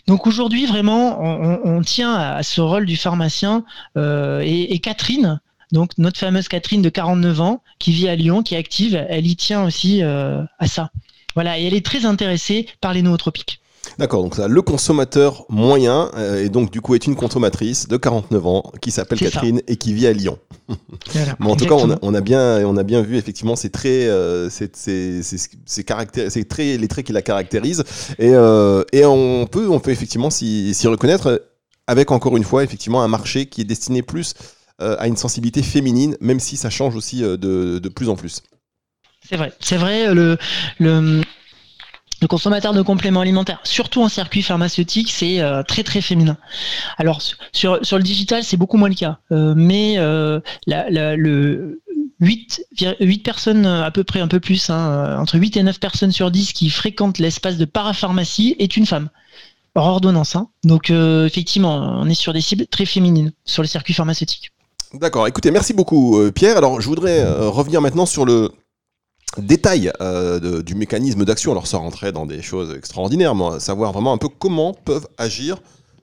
[SPEAKER 6] Donc aujourd'hui, vraiment, on, tient à, ce rôle du pharmacien. et, Catherine, donc notre fameuse Catherine de 49 ans, qui vit à Lyon, qui est active, elle y tient aussi à ça. Voilà, et elle est très intéressée par les nootropiques.
[SPEAKER 1] D'accord, donc ça, le consommateur moyen, euh, et donc du coup est une consommatrice de 49 ans qui s'appelle Catherine et qui vit à Lyon. Mais en tout cas, on a, bien, on a bien vu effectivement ces traits, euh, ces, traits, les traits qui la caractérisent, et, euh, et on peut, on peut effectivement s'y reconnaître avec encore une fois effectivement un marché qui est destiné plus à une sensibilité féminine, même si ça change aussi de, de plus en plus.
[SPEAKER 6] C'est vrai, c'est vrai. Le, le, le consommateur de compléments alimentaires, surtout en circuit pharmaceutique, c'est euh, très très féminin. Alors sur, le digital, c'est beaucoup moins le cas, euh, mais euh, le 8, 8 personnes à peu près, un peu plus, hein, entre 8 et 9 personnes sur 10 qui fréquentent l'espace de parapharmacie est une femme. Hors ordonnance. Hein. Donc effectivement, on est sur des cibles très féminines sur le circuit pharmaceutique.
[SPEAKER 1] D'accord, écoutez, merci beaucoup Pierre. Alors je voudrais revenir maintenant sur le, détail euh, du mécanisme d'action. Alors ça rentrait dans des choses extraordinaires, savoir vraiment un peu comment peuvent agir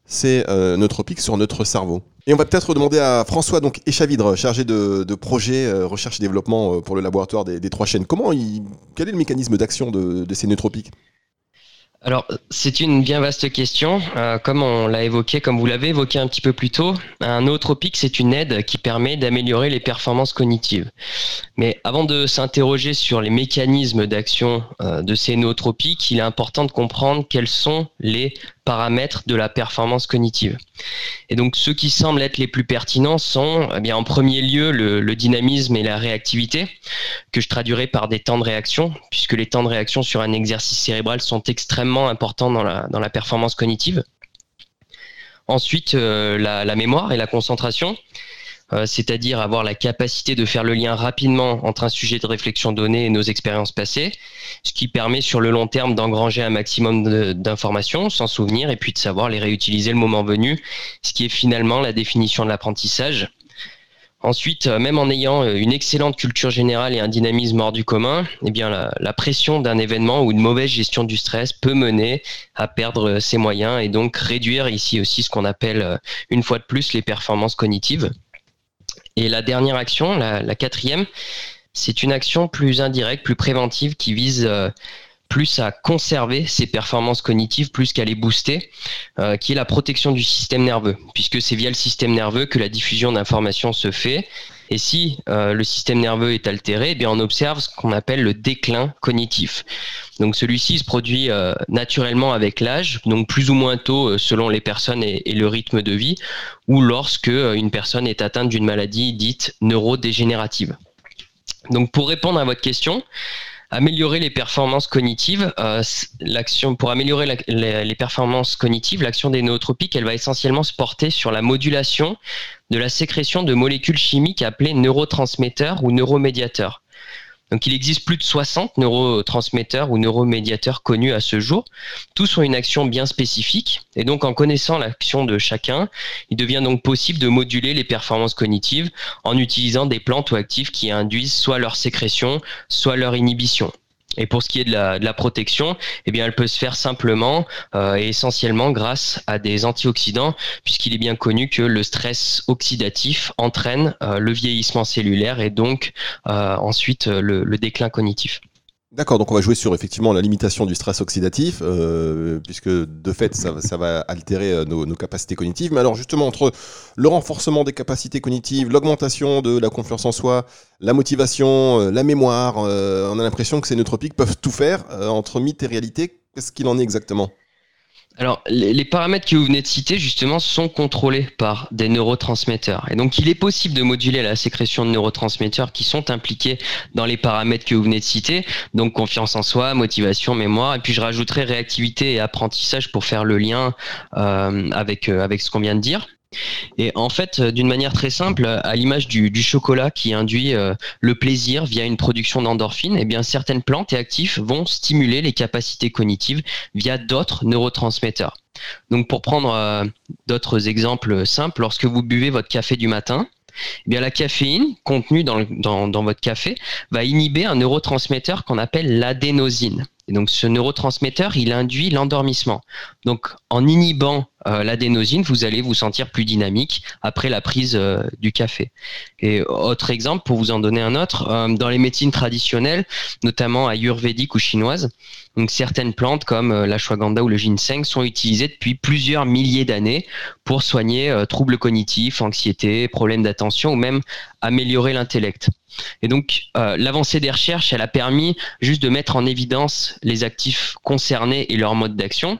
[SPEAKER 1] ces euh, sur notre cerveau. Et on va peut-être demander à François donc Échavidre, chargé de, de projet euh, recherche et développement pour le laboratoire des, trois chaînes. Comment quel est le mécanisme d'action de, de ces neutropiques
[SPEAKER 7] alors, c'est une bien vaste question. Euh, comme on l'a évoqué, comme vous l'avez évoqué un petit peu plus tôt, un nootropique, c'est une aide qui permet d'améliorer les performances cognitives. Mais avant de s'interroger sur les mécanismes d'action euh, de ces nootropiques, il est important de comprendre quels sont les paramètres de la performance cognitive. Et donc ceux qui semblent être les plus pertinents sont eh bien en premier lieu le, dynamisme et la réactivité, que je traduirai par des temps de réaction, puisque les temps de réaction sur un exercice cérébral sont extrêmement importants dans la, performance cognitive. Ensuite, euh, la, mémoire et la concentration. Euh, c'est-à-dire avoir la capacité de faire le lien rapidement entre un sujet de réflexion donné et nos expériences passées, ce qui permet sur le long terme d'engranger un maximum d'informations, sans souvenir, et puis de savoir les réutiliser le moment venu, ce qui est finalement la définition de l'apprentissage. Ensuite, euh, même en ayant euh, une excellente culture générale et un dynamisme hors du commun, eh bien la, pression d'un événement ou une mauvaise gestion du stress peut mener à perdre ses moyens et donc réduire ici aussi ce qu'on appelle une fois de plus les performances cognitives. Et la dernière action, la, quatrième, c'est une action plus indirecte, plus préventive qui vise plus à conserver ses performances cognitives plus qu'à les booster, euh, qui est la protection du système nerveux, puisque c'est via le système nerveux que la diffusion d'informations se fait. Et si euh, le système nerveux est altéré, eh on observe ce qu'on appelle le déclin cognitif. Donc celui-ci se produit euh, naturellement avec l'âge, donc plus ou moins tôt selon les personnes et, le rythme de vie, ou lorsque une personne est atteinte d'une maladie dite neurodégénérative. Donc pour répondre à votre question, améliorer les performances cognitives. Euh, l'action pour améliorer les, performances cognitives, l'action des nootropiques, elle va essentiellement se porter sur la modulation de la sécrétion de molécules chimiques appelées neurotransmetteurs ou neuromédiateurs. Donc il existe plus de 60 neurotransmetteurs ou neuromédiateurs connus à ce jour. Tous ont une action bien spécifique et donc en connaissant l'action de chacun, il devient donc possible de moduler les performances cognitives en utilisant des plantes ou actifs qui induisent soit leur sécrétion, soit leur inhibition. Et pour ce qui est de la, protection, eh bien, elle peut se faire simplement euh, et essentiellement grâce à des antioxydants, puisqu'il est bien connu que le stress oxydatif entraîne euh, le vieillissement cellulaire et donc euh, ensuite le déclin cognitif.
[SPEAKER 1] D'accord, donc on va jouer sur effectivement la limitation du stress oxydatif, euh, puisque de fait ça, va altérer euh, nos, capacités cognitives. Mais alors justement entre le renforcement des capacités cognitives, l'augmentation de la confiance en soi, la motivation, euh, la mémoire, on a l'impression que ces nootropiques peuvent tout faire entre mythe et réalité. Qu'est-ce qu'il en est exactement?
[SPEAKER 7] Alors, les, paramètres que vous venez de citer, justement, sont contrôlés par des neurotransmetteurs. Et donc, il est possible de moduler la sécrétion de neurotransmetteurs qui sont impliqués dans les paramètres que vous venez de citer. Donc, confiance en soi, motivation, mémoire. Et puis, je rajouterai réactivité et apprentissage pour faire le lien euh, avec, euh, avec ce qu'on vient de dire. Et en fait, euh, d'une manière très simple, à l'image du, chocolat qui induit euh, le plaisir via une production d'endorphine, eh bien certaines plantes et actifs vont stimuler les capacités cognitives via d'autres neurotransmetteurs. Donc pour prendre euh, d'autres exemples simples, lorsque vous buvez votre café du matin, eh bien la caféine contenue dans votre café va inhiber un neurotransmetteur qu'on appelle l'adénosine. Donc ce neurotransmetteur, il induit l'endormissement. Donc en inhibant euh, l'adénosine, vous allez vous sentir plus dynamique après la prise euh, du café. Et autre exemple, pour vous en donner un autre, euh, dans les médecines traditionnelles, notamment ayurvédiques ou chinoises, donc certaines plantes comme l'ashwagandha ou le ginseng sont utilisées depuis plusieurs milliers d'années pour soigner troubles cognitifs, anxiété, problèmes d'attention ou même améliorer l'intellect. Et donc, euh, l'avancée des recherches, elle a permis juste de mettre en évidence les actifs concernés et leur mode d'action.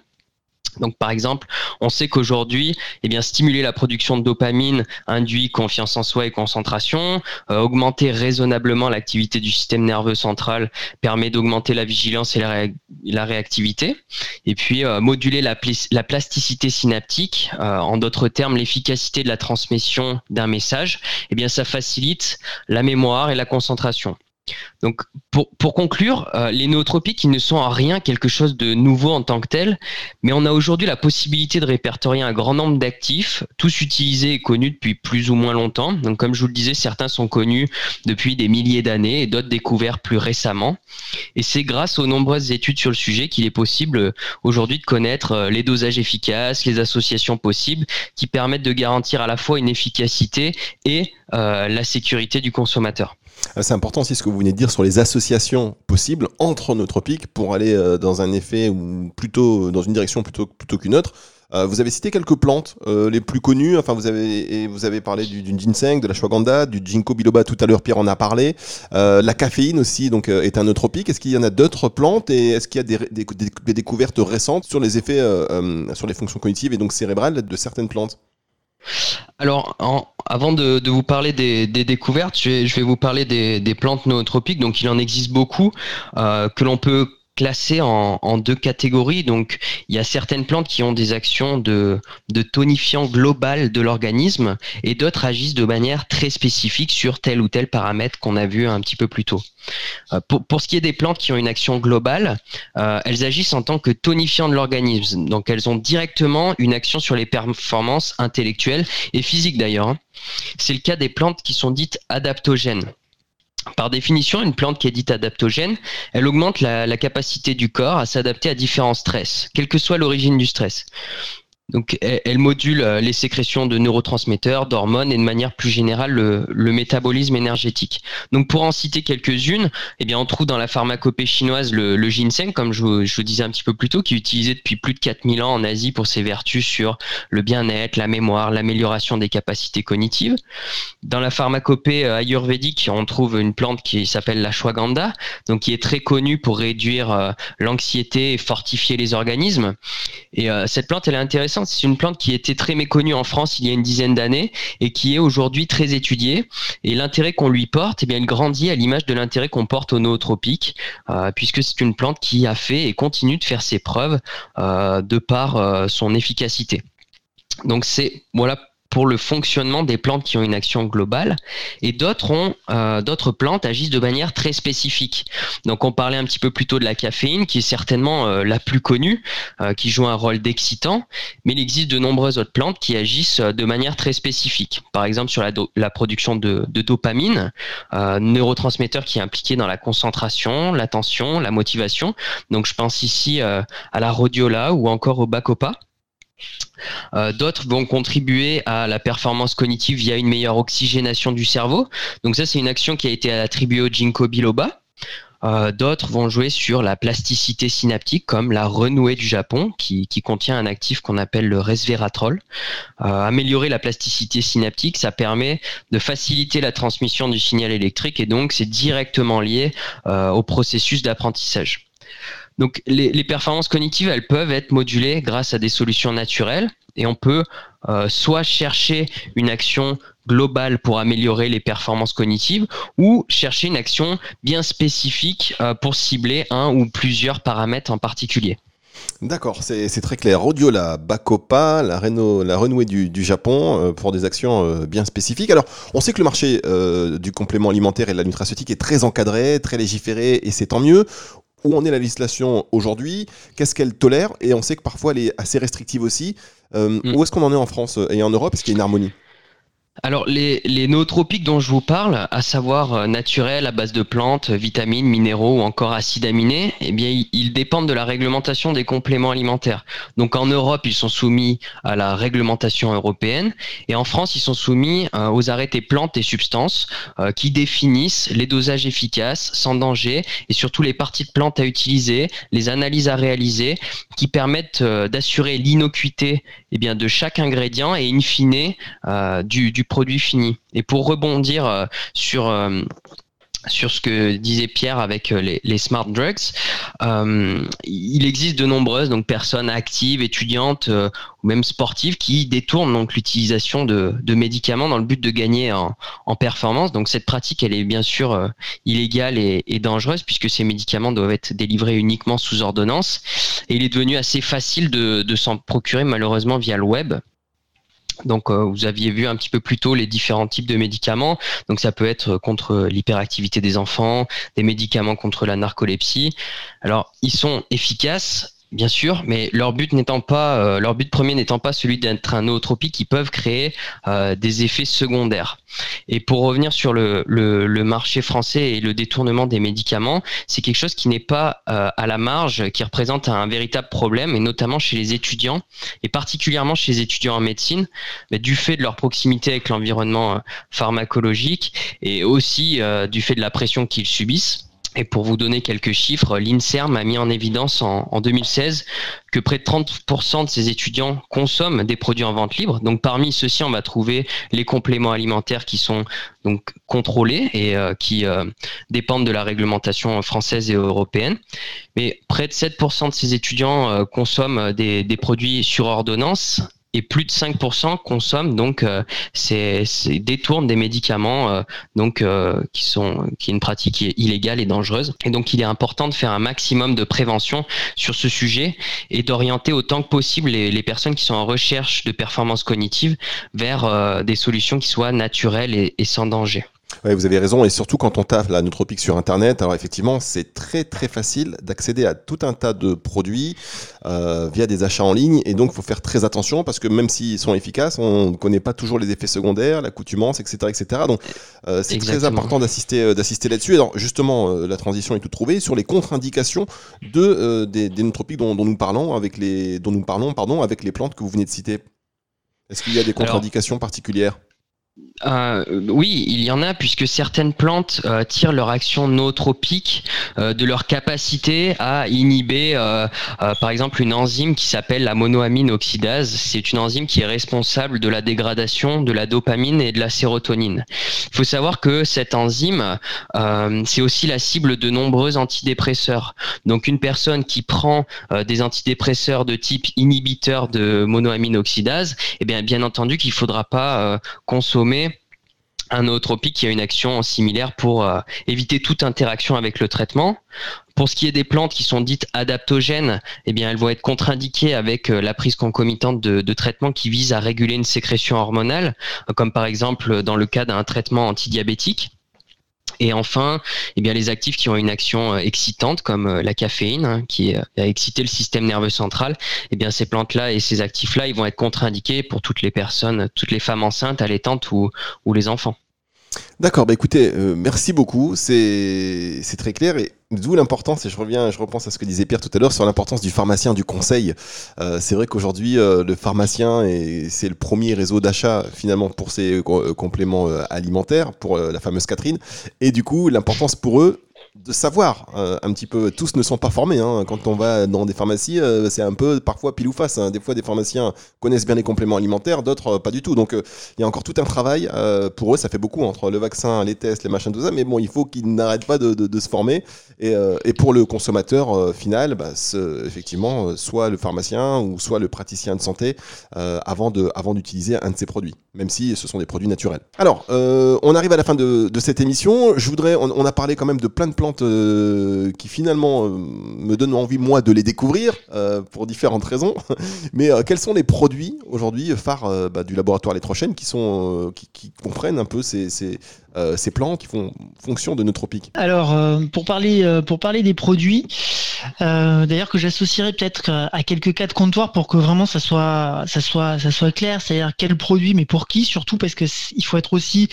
[SPEAKER 7] Donc par exemple, on sait qu'aujourd'hui, eh bien stimuler la production de dopamine induit confiance en soi et concentration, euh, augmenter raisonnablement l'activité du système nerveux central permet d'augmenter la vigilance et la, réactivité, et puis euh, moduler la, plasticité synaptique, euh, en d'autres termes l'efficacité de la transmission d'un message, eh bien ça facilite la mémoire et la concentration. Donc, pour, conclure, euh, les nootropiques, ils ne sont en rien quelque chose de nouveau en tant que tel, mais on a aujourd'hui la possibilité de répertorier un grand nombre d'actifs, tous utilisés et connus depuis plus ou moins longtemps. Donc, comme je vous le disais, certains sont connus depuis des milliers d'années et d'autres découverts plus récemment. Et c'est grâce aux nombreuses études sur le sujet qu'il est possible euh, aujourd'hui de connaître euh, les dosages efficaces, les associations possibles, qui permettent de garantir à la fois une efficacité et la sécurité du consommateur.
[SPEAKER 1] Euh, c'est important aussi ce que vous venez de dire sur les associations possibles entre nos tropiques pour aller euh, dans un effet ou plutôt dans une direction plutôt, plutôt qu'une autre. Euh, vous avez cité quelques plantes les plus connues. Enfin, vous avez vous avez parlé du, ginseng, de la shwaganda, du ginkgo biloba tout à l'heure. Pierre en a parlé. la caféine aussi, donc est un nootropique. Est-ce qu'il y en a d'autres plantes et est-ce qu'il y a des, découvertes récentes sur les effets sur les fonctions cognitives et donc cérébrales de certaines plantes?
[SPEAKER 7] Alors, avant de, vous parler des, découvertes, je vais, vous parler des, plantes nootropiques. Donc, il en existe beaucoup euh, que l'on peut classées en, deux catégories. Donc, il y a certaines plantes qui ont des actions de, tonifiant global de l'organisme et d'autres agissent de manière très spécifique sur tel ou tel paramètre qu'on a vu un petit peu plus tôt. Euh, pour, ce qui est des plantes qui ont une action globale, euh, elles agissent en tant que tonifiant de l'organisme. Donc, elles ont directement une action sur les performances intellectuelles et physiques d'ailleurs. Hein. C'est le cas des plantes qui sont dites adaptogènes. Par définition, une plante qui est dite adaptogène, elle augmente la, capacité du corps à s'adapter à différents stress, quelle que soit l'origine du stress. Elle, module euh, les sécrétions de neurotransmetteurs, d'hormones et de manière plus générale le, métabolisme énergétique. Donc, pour en citer quelques-unes, eh bien, on trouve dans la pharmacopée chinoise le, ginseng, comme je vous, disais un petit peu plus tôt, qui est utilisé depuis plus de 4000 ans en Asie pour ses vertus sur le bien-être, la mémoire, l'amélioration des capacités cognitives. Dans la pharmacopée euh, ayurvédique, on trouve une plante qui s'appelle la shwaganda, donc qui est très connue pour réduire euh, l'anxiété et fortifier les organismes. Et cette plante, est intéressante c'est une plante qui était très méconnue en France il y a une dizaine d'années et qui est aujourd'hui très étudiée. Et l'intérêt qu'on lui porte, eh bien, il grandit à l'image de l'intérêt qu'on porte aux nootropiques, euh, puisque c'est une plante qui a fait et continue de faire ses preuves euh, de par euh, son efficacité. Donc c'est voilà pour le fonctionnement des plantes qui ont une action globale et d'autres ont euh, d'autres plantes agissent de manière très spécifique. Donc on parlait un petit peu plus tôt de la caféine qui est certainement euh, la plus connue, euh, qui joue un rôle d'excitant, mais il existe de nombreuses autres plantes qui agissent de manière très spécifique. Par exemple sur la, production de, de dopamine, neurotransmetteur qui est impliqué dans la concentration, l'attention, la motivation. Donc je pense ici à la rhodiola ou encore au bacopa. Euh, d'autres vont contribuer à la performance cognitive via une meilleure oxygénation du cerveau. Donc ça, c'est une action qui a été attribuée au ginkgo biloba. Euh, d'autres vont jouer sur la plasticité synaptique, comme la renouée du Japon, qui, contient un actif qu'on appelle le resveratrol. Euh, améliorer la plasticité synaptique, ça permet de faciliter la transmission du signal électrique et donc c'est directement lié au processus d'apprentissage. Donc les, performances cognitives, elles peuvent être modulées grâce à des solutions naturelles et on peut euh, soit chercher une action globale pour améliorer les performances cognitives ou chercher une action bien spécifique euh, pour cibler un ou plusieurs paramètres en particulier.
[SPEAKER 1] D'accord, c'est très clair. Rhodiola, Bacopa, la, la renouée du, Japon euh, pour des actions bien spécifiques. Alors, on sait que le marché du complément alimentaire et de la nutraceutique est très encadré, très légiféré, et c'est tant mieux où en est la législation aujourd'hui, qu'est-ce qu'elle tolère, et on sait que parfois elle est assez restrictive aussi. Euh, mm. Où est-ce qu'on en est en France et en Europe? Est-ce qu'il y a une harmonie?
[SPEAKER 7] Alors les, les nootropiques dont je vous parle, à savoir euh, naturels à base de plantes, vitamines, minéraux ou encore acides aminés, eh bien ils, dépendent de la réglementation des compléments alimentaires. Donc en Europe, ils sont soumis à la réglementation européenne et en France, ils sont soumis euh, aux arrêtés plantes et substances euh, qui définissent les dosages efficaces, sans danger et surtout les parties de plantes à utiliser, les analyses à réaliser qui permettent d'assurer l'innocuité eh bien de chaque ingrédient et in fine du, du produit fini. Et pour rebondir euh, sur euh, sur ce que disait Pierre avec euh, les, smart drugs, il existe de nombreuses personnes actives, étudiantes ou même sportives qui détournent l'utilisation de, médicaments dans le but de gagner en, performance. Donc cette pratique, elle est bien sûr illégale et, dangereuse puisque ces médicaments doivent être délivrés uniquement sous ordonnance. Et il est devenu assez facile de s'en procurer malheureusement via le web. Donc, euh, vous aviez vu un petit peu plus tôt les différents types de médicaments. Donc, ça peut être contre l'hyperactivité des enfants, des médicaments contre la narcolepsie. Alors, ils sont efficaces, Bien sûr, mais leur but n'étant pas, euh, leur but premier n'étant pas celui d'être un nootropique qui peuvent créer euh, des effets secondaires. Et pour revenir sur le, le, marché français et le détournement des médicaments, c'est quelque chose qui n'est pas euh, à la marge, qui représente un véritable problème, et notamment chez les étudiants, et particulièrement chez les étudiants en médecine, du fait de leur proximité avec l'environnement pharmacologique et aussi du fait de la pression qu'ils subissent. Et pour vous donner quelques chiffres, l'INSERM a mis en évidence en, 2016 que près de 30% de ses étudiants consomment des produits en vente libre. Donc parmi ceux-ci, on va trouver les compléments alimentaires qui sont donc contrôlés et euh, qui euh, dépendent de la réglementation française et européenne. Mais près de 7% de ces étudiants euh, consomment des, des produits sur ordonnance et plus de 5% consomment donc c'est détournent des médicaments donc qui sont qui est une pratique illégale et dangereuse. Et donc il est important de faire un maximum de prévention sur ce sujet et d'orienter autant que possible les, personnes qui sont en recherche de performance cognitive vers des solutions qui soient naturelles et sans danger.
[SPEAKER 1] Ouais, vous avez raison, et surtout quand on tape la nootropique sur Internet, alors effectivement, c'est très très facile d'accéder à tout un tas de produits euh, via des achats en ligne, et donc il faut faire très attention parce que même s'ils sont efficaces, on ne connaît pas toujours les effets secondaires, l'accoutumance, etc., etc. Donc euh, c'est très important d'assister euh, d'assister là-dessus. Alors justement, la transition est toute trouvée sur les contre-indications de des, des nootropiques dont, dont, nous parlons avec les dont nous parlons pardon avec les plantes que vous venez de citer. Est-ce qu'il y a des contre-indications particulières?
[SPEAKER 7] Euh, oui, il y en a puisque certaines plantes euh, tirent leur action nootropique euh, de leur capacité à inhiber, par exemple, une enzyme qui s'appelle la monoamine oxydase. C'est une enzyme qui est responsable de la dégradation de la dopamine et de la sérotonine. Il faut savoir que cette enzyme, c'est aussi la cible de nombreux antidépresseurs. Donc, une personne qui prend des antidépresseurs de type inhibiteur de monoamine oxydase, eh bien, bien entendu qu'il faudra pas consommer un nootropique qui a une action similaire pour euh, éviter toute interaction avec le traitement. Pour ce qui est des plantes qui sont dites adaptogènes, eh bien, elles vont être contre-indiquées avec euh, la prise concomitante de, de, traitements qui visent à réguler une sécrétion hormonale, comme par exemple dans le cas d'un traitement antidiabétique. Et enfin, eh bien, les actifs qui ont une action euh, excitante, comme euh, la caféine, hein, qui a excité le système nerveux central, eh bien, ces plantes-là et ces actifs-là, ils vont être contre-indiqués pour toutes les personnes, toutes les femmes enceintes, allaitantes ou, les enfants.
[SPEAKER 1] D'accord, bah écoutez, euh, merci beaucoup, c'est très clair d'où l'importance, et je reviens, je repense à ce que disait Pierre tout à l'heure sur l'importance du pharmacien, du conseil. Euh, c'est vrai qu'aujourd'hui, euh, le pharmacien, c'est le premier réseau d'achat finalement pour ces compléments alimentaires, pour la fameuse Catherine, et du coup, l'importance pour eux de savoir euh, un petit peu. Tous ne sont pas formés. Hein. Quand on va dans des pharmacies, euh, c'est un peu parfois pile ou face. Hein. Des fois, des pharmaciens connaissent bien les compléments alimentaires, d'autres euh, pas du tout. Donc, il y a encore tout un travail. pour eux, ça fait beaucoup entre le vaccin, les tests, les machins, tout ça. Mais bon, il faut qu'ils n'arrêtent pas de, se former. Et, et, pour le consommateur final, bah, effectivement, soit le pharmacien ou soit le praticien de santé avant de avant d'utiliser un de ces produits, même si ce sont des produits naturels. Alors, on arrive à la fin de, cette émission. Je voudrais, on, a parlé quand même de plein de euh, qui finalement euh, me donnent envie moi de les découvrir euh, pour différentes raisons. Mais quels sont les produits aujourd'hui phares bah, du laboratoire Les Trois qui sont qui, comprennent un peu ces, ces plants qui font fonction de nootropiques
[SPEAKER 6] Alors pour parler pour parler des produits, d'ailleurs que j'associerais peut-être à quelques cas de comptoir pour que vraiment ça soit ça soit ça soit clair, c'est-à-dire quel produit mais pour qui surtout parce que il faut être aussi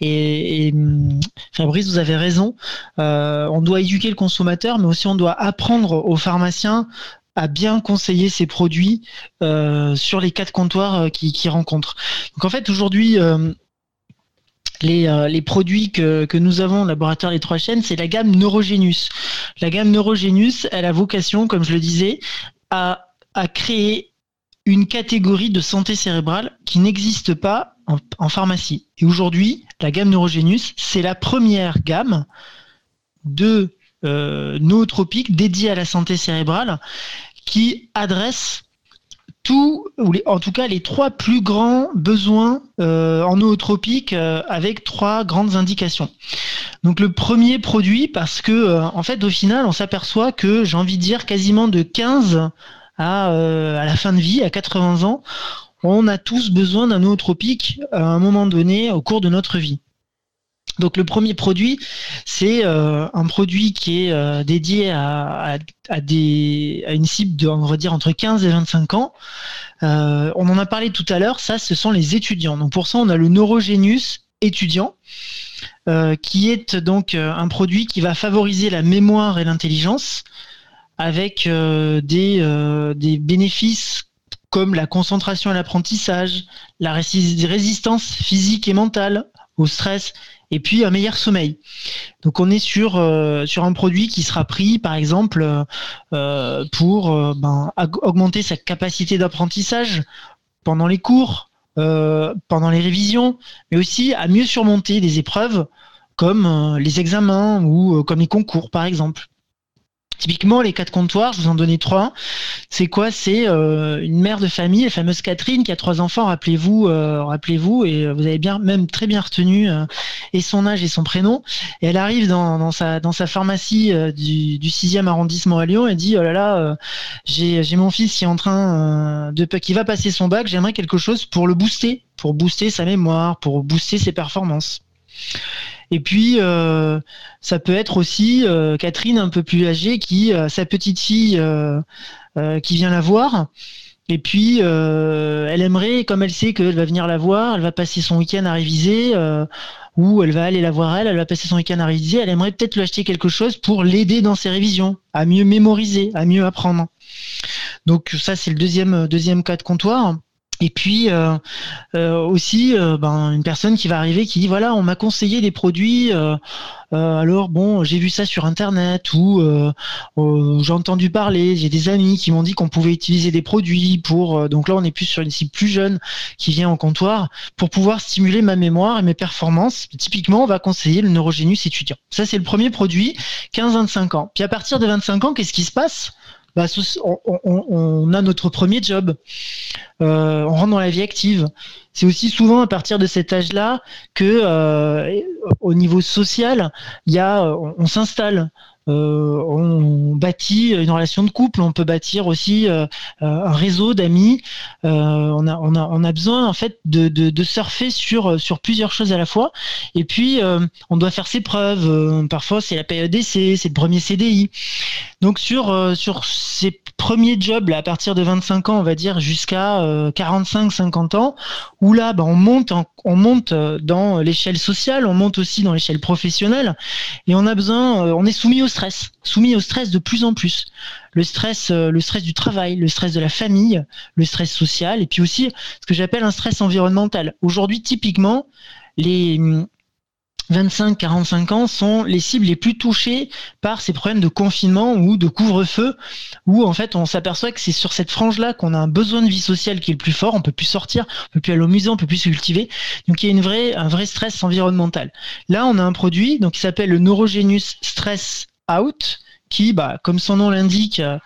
[SPEAKER 6] et, hum, Fabrice vous avez raison. Euh, on doit éduquer le consommateur, mais aussi on doit apprendre aux pharmaciens à bien conseiller ces produits euh, sur les cas de comptoir euh, qu'ils rencontrent. Donc en fait aujourd'hui les, produits que, nous avons au laboratoire Les Trois Chaînes, c'est la gamme Neurogenius. La gamme Neurogenius, elle a vocation, comme je le disais, à, créer une catégorie de santé cérébrale qui n'existe pas en, pharmacie. Et aujourd'hui, la gamme Neurogenius, c'est la première gamme de euh, nootropiques dédiés à la santé cérébrale qui adressent tout, ou en tout cas les trois plus grands besoins euh, en nootropiques euh, avec trois grandes indications. Donc le premier produit, parce que en fait au final on s'aperçoit que j'ai envie de dire quasiment de 15 à, à la fin de vie, à 80 ans, on a tous besoin d'un nootropique à un moment donné au cours de notre vie. Donc le premier produit, c'est euh, un produit qui est euh, dédié à, des, à une cible de, on va dire, entre 15 et 25 ans. Euh, on en a parlé tout à l'heure, ça, ce sont les étudiants. Donc pour ça, on a le Neurogenius étudiant, qui est donc un produit qui va favoriser la mémoire et l'intelligence avec des, des bénéfices comme la concentration et l'apprentissage, la résistance physique et mentale au stress et puis un meilleur sommeil. Donc on est sur, euh, un produit qui sera pris par exemple euh, pour euh, ben, augmenter sa capacité d'apprentissage pendant les cours, pendant les révisions, mais aussi à mieux surmonter des épreuves comme les examens ou comme les concours par exemple. Typiquement, les quatre comptoirs, je vous en donnais trois. C'est quoi? C'est euh, une mère de famille, la fameuse Catherine, qui a trois enfants. Rappelez-vous, euh, rappelez-vous, et vous avez bien, même très bien retenu euh, et son âge et son prénom. Et elle arrive dans, sa dans sa pharmacie du, du 6e arrondissement à Lyon et dit oh là là, j'ai mon fils qui est en train de qui va passer son bac. J'aimerais quelque chose pour le booster, pour booster sa mémoire, pour booster ses performances. Et puis, euh, ça peut être aussi euh, Catherine, un peu plus âgée, qui a sa petite fille euh, qui vient la voir. Et puis, elle aimerait, comme elle sait qu'elle va venir la voir, elle va passer son week-end à réviser, ou elle va aller la voir elle, elle va passer son week-end à réviser, elle aimerait peut-être lui acheter quelque chose pour l'aider dans ses révisions, à mieux mémoriser, à mieux apprendre. Donc ça, c'est le deuxième, deuxième cas de comptoir. Et puis euh, euh, aussi euh, ben, une personne qui va arriver qui dit voilà on m'a conseillé des produits alors bon j'ai vu ça sur internet ou j'ai entendu parler j'ai des amis qui m'ont dit qu'on pouvait utiliser des produits pour donc là on est plus sur une cible plus jeune qui vient en comptoir pour pouvoir stimuler ma mémoire et mes performances. Typiquement on va conseiller le neurogénus étudiant. Ça c'est le premier produit 15-25 ans. Puis à partir de 25 ans qu'est-ce qui se passe? Bah, on, a notre premier job. Euh, on rentre dans la vie active. C'est aussi souvent à partir de cet âge-là que, euh, au niveau social, y a, on s'installe. Euh, on bâtit une relation de couple, on peut bâtir aussi euh, un réseau d'amis. Euh, on, a, besoin en fait de, surfer sur, plusieurs choses à la fois. Et puis on doit faire ses preuves. parfois c'est la période d'essai, c'est le premier CDI. Donc sur, ces premiers jobs à partir de 25 ans, on va dire jusqu'à 45-50 ans, où là bah, on monte, on monte dans l'échelle sociale, on monte aussi dans l'échelle professionnelle, et on a besoin, on est soumis au stress, soumis au stress de plus en plus. Le stress, euh, le stress du travail, le stress de la famille, le stress social, et puis aussi ce que j'appelle un stress environnemental. Aujourd'hui, typiquement, les 25-45 ans sont les cibles les plus touchées par ces problèmes de confinement ou de couvre-feu, où en fait on s'aperçoit que c'est sur cette frange-là qu'on a un besoin de vie sociale qui est le plus fort, on peut plus sortir, on peut plus aller au musée, on peut plus se cultiver, donc il y a une vraie, un vrai stress environnemental. Là on a un produit donc, qui s'appelle le Neurogenius Stress out, qui, bah, comme son nom l'indique, euh,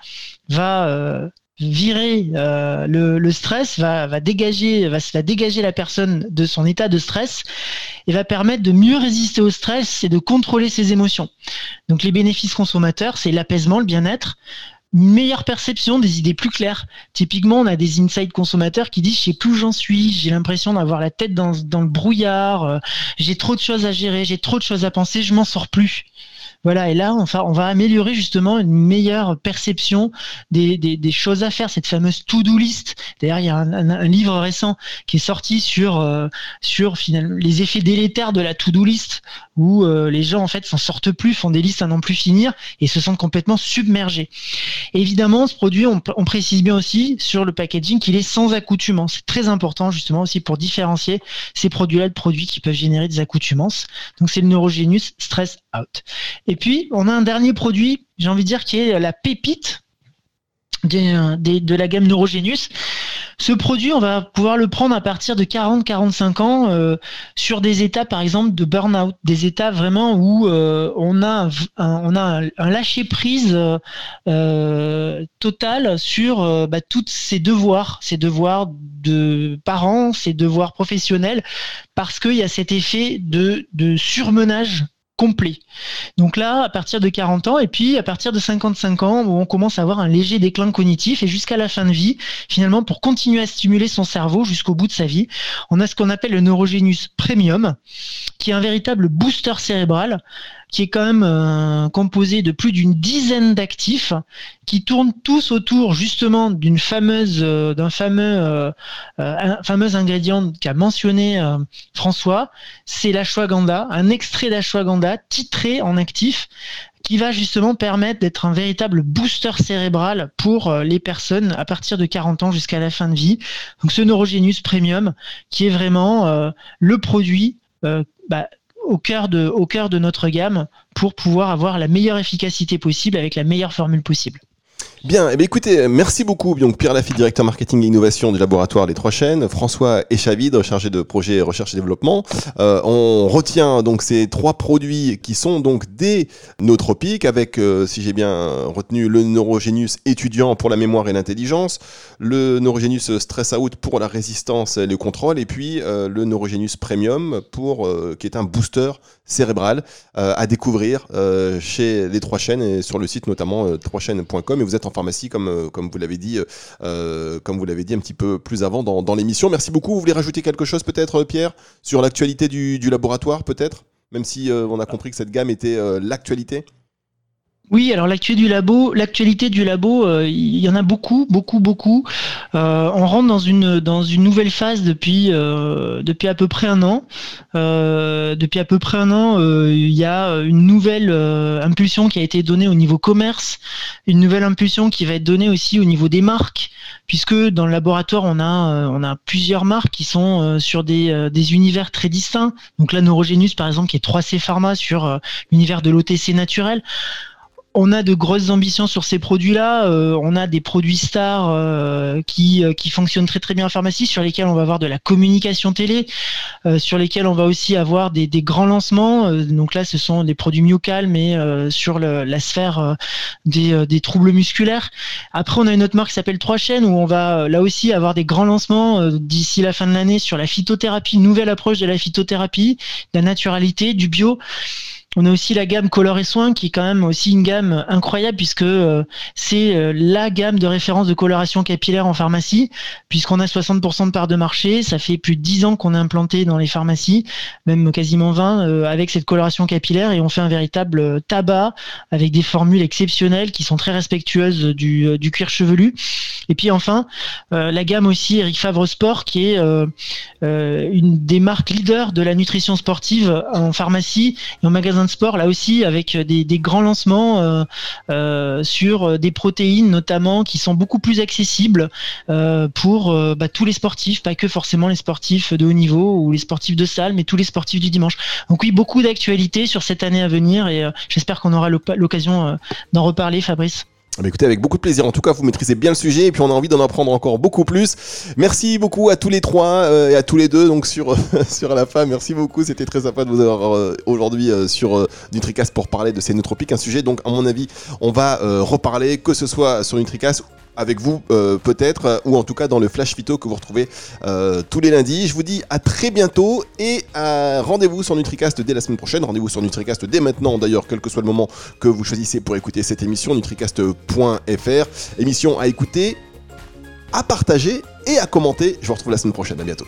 [SPEAKER 6] va euh, virer euh, le, stress, va, dégager, va, dégager la personne de son état de stress et va permettre de mieux résister au stress et de contrôler ses émotions. Donc les bénéfices consommateurs, c'est l'apaisement, le bien-être, une meilleure perception, des idées plus claires. Typiquement, on a des insights consommateurs qui disent je sais plus où j'en suis, j'ai l'impression d'avoir la tête dans le brouillard, j'ai trop de choses à gérer, j'ai trop de choses à penser, je m'en sors plus. Voilà, et là, enfin, on va améliorer justement une meilleure perception des, choses à faire, cette fameuse to-do list. D'ailleurs, il y a un, livre récent qui est sorti sur, euh, les effets délétères de la to-do list, où euh, les gens en fait s'en sortent plus, font des listes à n'en plus finir et se sentent complètement submergés. évidemment, ce produit, on, on, précise bien aussi sur le packaging qu'il est sans accoutumance. C'est très important justement aussi pour différencier ces produits-là de produits qui peuvent générer des accoutumances. Donc c'est le Neurogenius Stress Out. Et puis, on a un dernier produit, j'ai envie de dire, qui est la pépite de la gamme Neurogenius. Ce produit, on va pouvoir le prendre à partir de 40-45 ans euh, sur des états, par exemple, de burn-out, des états vraiment où euh, on a un, un, lâcher prise euh, total sur bah, tous ces devoirs, ces devoirs de parents, ces devoirs professionnels, parce qu'il y a cet effet de, de surmenage complet. Donc là, à partir de 40 ans, et puis à partir de 55 ans, on commence à avoir un léger déclin cognitif, et jusqu'à la fin de vie, finalement, pour continuer à stimuler son cerveau jusqu'au bout de sa vie, on a ce qu'on appelle le Neurogenius Premium, qui est un véritable booster cérébral qui est quand même euh, composé de plus d'une dizaine d'actifs qui tournent tous autour justement d'une fameuse euh, d'un fameux euh, fameux ingrédient qu'a mentionné François, c'est l'ashwagandha, un extrait d'ashwagandha titré en actif qui va justement permettre d'être un véritable booster cérébral pour les personnes à partir de 40 ans jusqu'à la fin de vie. Donc ce Neurogenius Premium qui est vraiment le produit bah, au cœur de, au cœur de notre gamme pour pouvoir avoir la meilleure efficacité possible avec la meilleure formule possible.
[SPEAKER 1] Bien, eh bien, écoutez, merci beaucoup. Donc Pierre Lafitte, directeur marketing et innovation du laboratoire Les Trois Chaînes, François Echavid, chargé de projet recherche et développement. Euh, on retient donc ces trois produits qui sont donc des nootropiques avec, euh, si j'ai bien retenu, le Neurogenius étudiant pour la mémoire et l'intelligence, le Neurogenius Stress Out pour la résistance et le contrôle, et puis euh, le Neurogenius Premium pour qui est un booster cérébral à découvrir chez Les Trois Chaînes et sur le site notamment troischaînes.com. Et vous êtes en pharmacie, comme, euh, comme vous l'avez dit, euh, euh, comme vous l'avez dit un petit peu plus avant dans, dans l'émission. Merci beaucoup. Vous voulez rajouter quelque chose peut-être, Pierre, sur l'actualité du, du laboratoire, peut-être? Même si on a compris que cette gamme était l'actualité
[SPEAKER 6] oui, alors l'actualité du labo, l'actualité du labo, euh, il y en a beaucoup, beaucoup, beaucoup. Euh, on rentre dans une dans une nouvelle phase depuis euh, depuis à peu près un an. depuis à peu près un an, il y a une nouvelle impulsion qui a été donnée au niveau commerce, une nouvelle impulsion qui va être donnée aussi au niveau des marques, puisque dans le laboratoire on a on a plusieurs marques qui sont sur des des univers très distincts. Donc la Neurogenius par exemple qui est 3C Pharma sur l'univers de l'OTC naturel on a de grosses ambitions sur ces produits-là. Euh, on a des produits stars euh, qui, euh, qui fonctionnent très très bien en pharmacie, sur lesquels on va avoir de la communication télé, sur lesquels on va aussi avoir des, grands lancements. donc là, ce sont des produits myocales, mais sur la sphère des, des, troubles musculaires. Après, on a une autre marque qui s'appelle Trois Chaînes, où on va là aussi avoir des grands lancements d'ici la fin de l'année sur la phytothérapie, nouvelle approche de la phytothérapie, de la naturalité, du bio. On a aussi la gamme Color et Soin qui est quand même aussi une gamme incroyable puisque euh, c'est euh, la gamme de référence de coloration capillaire en pharmacie puisqu'on a 60% de part de marché. Ça fait plus de 10 ans qu'on est implanté dans les pharmacies, même quasiment 20 euh, avec cette coloration capillaire et on fait un véritable tabac avec des formules exceptionnelles qui sont très respectueuses du, du cuir chevelu. Et puis enfin, la gamme aussi Eric Favre Sport qui est une des marques leaders de la nutrition sportive en pharmacie et en magasin de sport, là aussi, avec des, grands lancements euh, euh, sur des protéines notamment qui sont beaucoup plus accessibles euh, pour bah, tous les sportifs, pas que forcément les sportifs de haut niveau ou les sportifs de salle, mais tous les sportifs du dimanche. Donc oui, beaucoup d'actualités sur cette année à venir et j'espère qu'on aura l'occasion d'en reparler, Fabrice.
[SPEAKER 1] Ah bah écoutez, avec beaucoup de plaisir. En tout cas, vous maîtrisez bien le sujet et puis on a envie d'en apprendre encore beaucoup plus. Merci beaucoup à tous les trois euh, et à tous les deux donc sur sur la fin. Merci beaucoup. C'était très sympa de vous avoir euh, aujourd'hui euh, sur Nutricast pour parler de ces nootropiques, un sujet donc à mon avis on va reparler que ce soit sur Nutricast avec vous euh, peut-être, euh, ou en tout cas dans le Flash Phyto que vous retrouvez euh, tous les lundis. Je vous dis à très bientôt et rendez-vous sur Nutricast dès la semaine prochaine. Rendez-vous sur Nutricast dès maintenant d'ailleurs, quel que soit le moment que vous choisissez pour écouter cette émission, nutricast.fr. Émission à écouter, à partager et à commenter. Je vous retrouve la semaine prochaine. À bientôt.